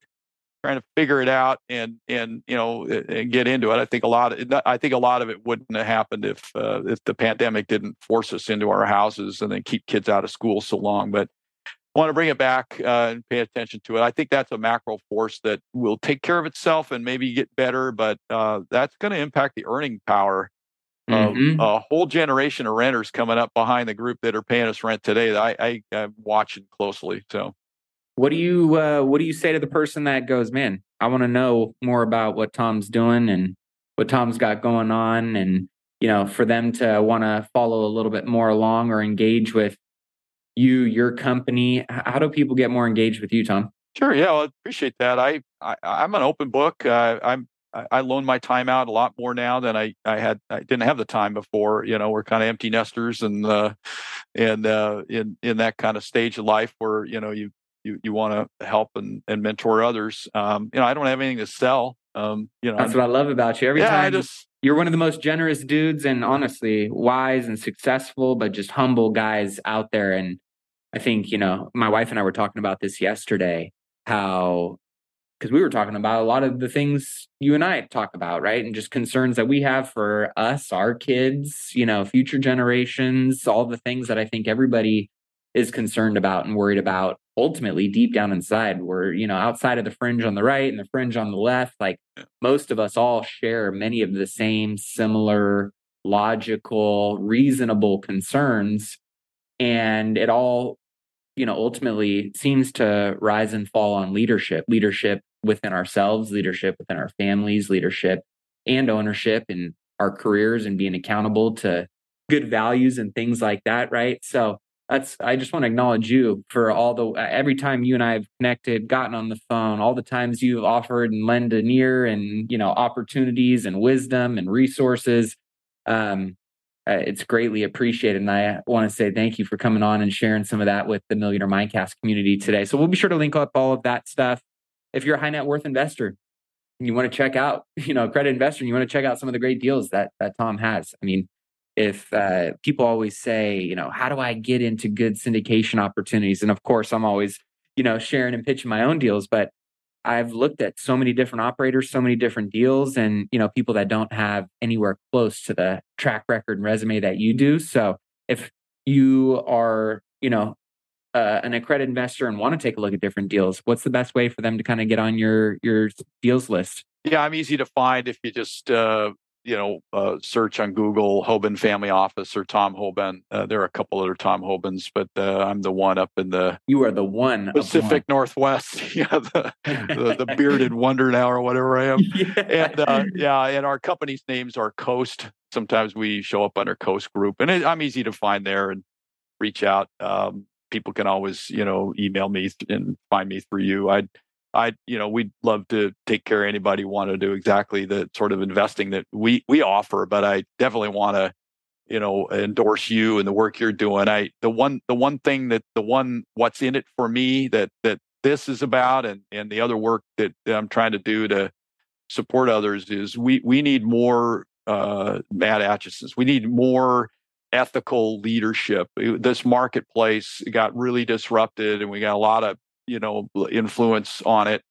trying to figure it out and, and, you know, and get into it. I think a lot of, I think a lot of it wouldn't have happened if, uh, if the pandemic didn't force us into our houses and then keep kids out of school so long. But I want to bring it back uh, and pay attention to it. I think that's a macro force that will take care of itself and maybe get better, but uh, that's going to impact the earning power mm-hmm. a whole generation of renters coming up behind the group that are paying us rent today. I, I am watching closely. So, what do you uh, what do you say to the person that goes, man? I want to know more about what Tom's doing and what Tom's got going on, and you know, for them to want to follow a little bit more along or engage with you, your company? How do people get more engaged with you, Tom? Sure. Yeah, well, I appreciate that. I, I am an open book. Uh, I'm I loan my time out a lot more now than I, I had. I didn't have the time before. You know, we're kind of empty nesters and uh, and uh, in in that kind of stage of life where you know you you you want to help and, and mentor others. Um, you know, I don't have anything to sell. Um, you know, that's what I love about you. Every yeah, time just you're one of the most generous dudes and honestly wise and successful, but just humble guys out there. And I think, you know, my wife and I were talking about this yesterday, how because we were talking about a lot of the things you and I talk about, right? And just concerns that we have for us, our kids, you know, future generations, all the things that I think everybody is concerned about and worried about ultimately deep down inside we're you know outside of the fringe on the right and the fringe on the left like most of us all share many of the same similar logical reasonable concerns and it all you know ultimately seems to rise and fall on leadership leadership within ourselves leadership within our families leadership and ownership in our careers and being accountable to good values and things like that right? So that's i just want to acknowledge you for all the every time you and i have connected gotten on the phone all the times you've offered and lend an ear and you know opportunities and wisdom and resources um uh, it's greatly appreciated. And i want to say thank you for coming on and sharing some of that with the millionaire mindcast community today. So we'll be sure to link up all of that stuff. If you're a high net worth investor and you want to check out you know credit investor and you want to check out some of the great deals that that tom has. I mean if uh, people always say, you know, how do I get into good syndication opportunities? And of course, I'm always, you know, sharing and pitching my own deals, but I've looked at so many different operators, so many different deals, and you know, people that don't have anywhere close to the track record and resume that you do. So if you are, you know, uh, an accredited investor and want to take a look at different deals, what's the best way for them to kind of get on your your deals list? Yeah, I'm easy to find if you just uh, you know, uh, search on Google Hoban Family Office or Tom Hoban. Uh, there are a couple other Tom Hobans, but uh, I'm the one up in the you are the one Pacific Northwest. yeah, the, the, the bearded wonder now or whatever I am. Yeah. And uh, yeah, and our company's names are Coast. Sometimes we show up under Coast Group, and it, I'm easy to find there and reach out. Um, people can always you know email me and find me through you. I I, you know, we'd love to take care of anybody who want to do exactly the sort of investing that we we offer, but I definitely want to, you know, endorse you and the work you're doing. I the one the one thing that the one what's in it for me that that this is about and and the other work that, that I'm trying to do to support others is we we need more uh Matt Aitchison's. We need more ethical leadership. This marketplace got really disrupted and we got a lot of you know influence on it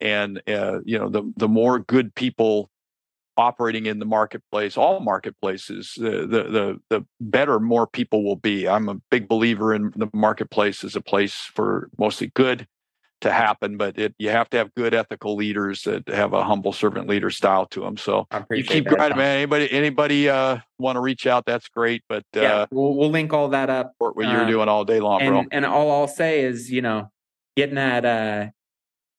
and uh, you know the the more good people operating in the marketplace all marketplaces uh, the the the better more people will be. I'm a big believer in the marketplace as a place for mostly good to happen but it, you have to have good ethical leaders that have a humble servant leader style to them so you keep grinding man. Anybody anybody uh, want to reach out that's great but yeah, uh, we'll, we'll link all that up what you're uh, doing all day long and, bro and all i'll say is you know getting that uh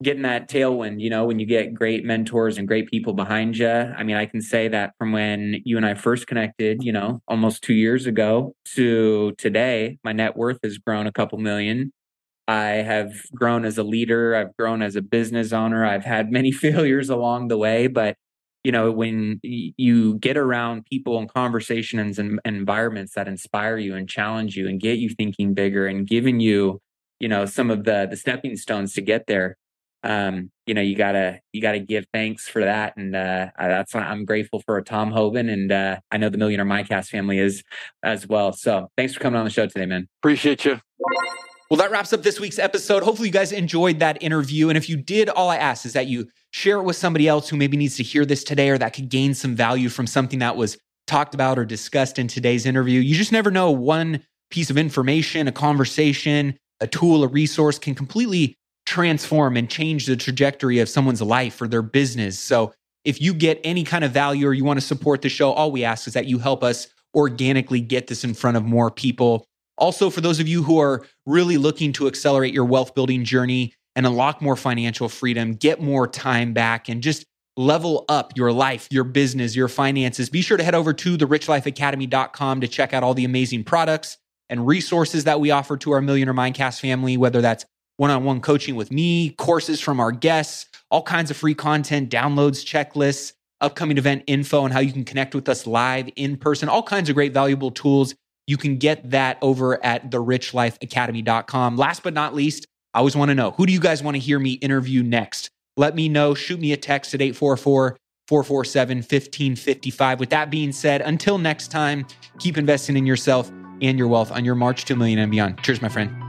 getting that tailwind, you know, when you get great mentors and great people behind you. I mean, I can say that from when you and I first connected, you know, almost two years ago to today, my net worth has grown a couple million. I have grown as a leader. I've grown as a business owner. I've had many failures along the way, but you know, when you get around people and conversations and, and environments that inspire you and challenge you and get you thinking bigger and giving you you know some of the the stepping stones to get there um, you know you gotta you gotta give thanks for that and uh, that's why i'm grateful for tom hoban and uh, i know the millionaire mindcast family is as well so thanks for coming on the show today man appreciate you well, that wraps up this week's episode. Hopefully, you guys enjoyed that interview. And if you did, all I ask is that you share it with somebody else who maybe needs to hear this today or that could gain some value from something that was talked about or discussed in today's interview. You just never know one piece of information, a conversation, a tool, a resource can completely transform and change the trajectory of someone's life or their business. So if you get any kind of value or you want to support the show, all we ask is that you help us organically get this in front of more people. Also, for those of you who are really looking to accelerate your wealth building journey and unlock more financial freedom, get more time back, and just level up your life, your business, your finances, be sure to head over to the RichlifeAcademy.com to check out all the amazing products and resources that we offer to our Millionaire Mindcast family, whether that's one on one coaching with me, courses from our guests, all kinds of free content, downloads, checklists, upcoming event info, and how you can connect with us live in person, all kinds of great valuable tools. You can get that over at therichlifeacademy.com. Last but not least, I always want to know who do you guys want to hear me interview next? Let me know. Shoot me a text at 844 447 1555. With that being said, until next time, keep investing in yourself and your wealth on your march to a million and beyond. Cheers, my friend.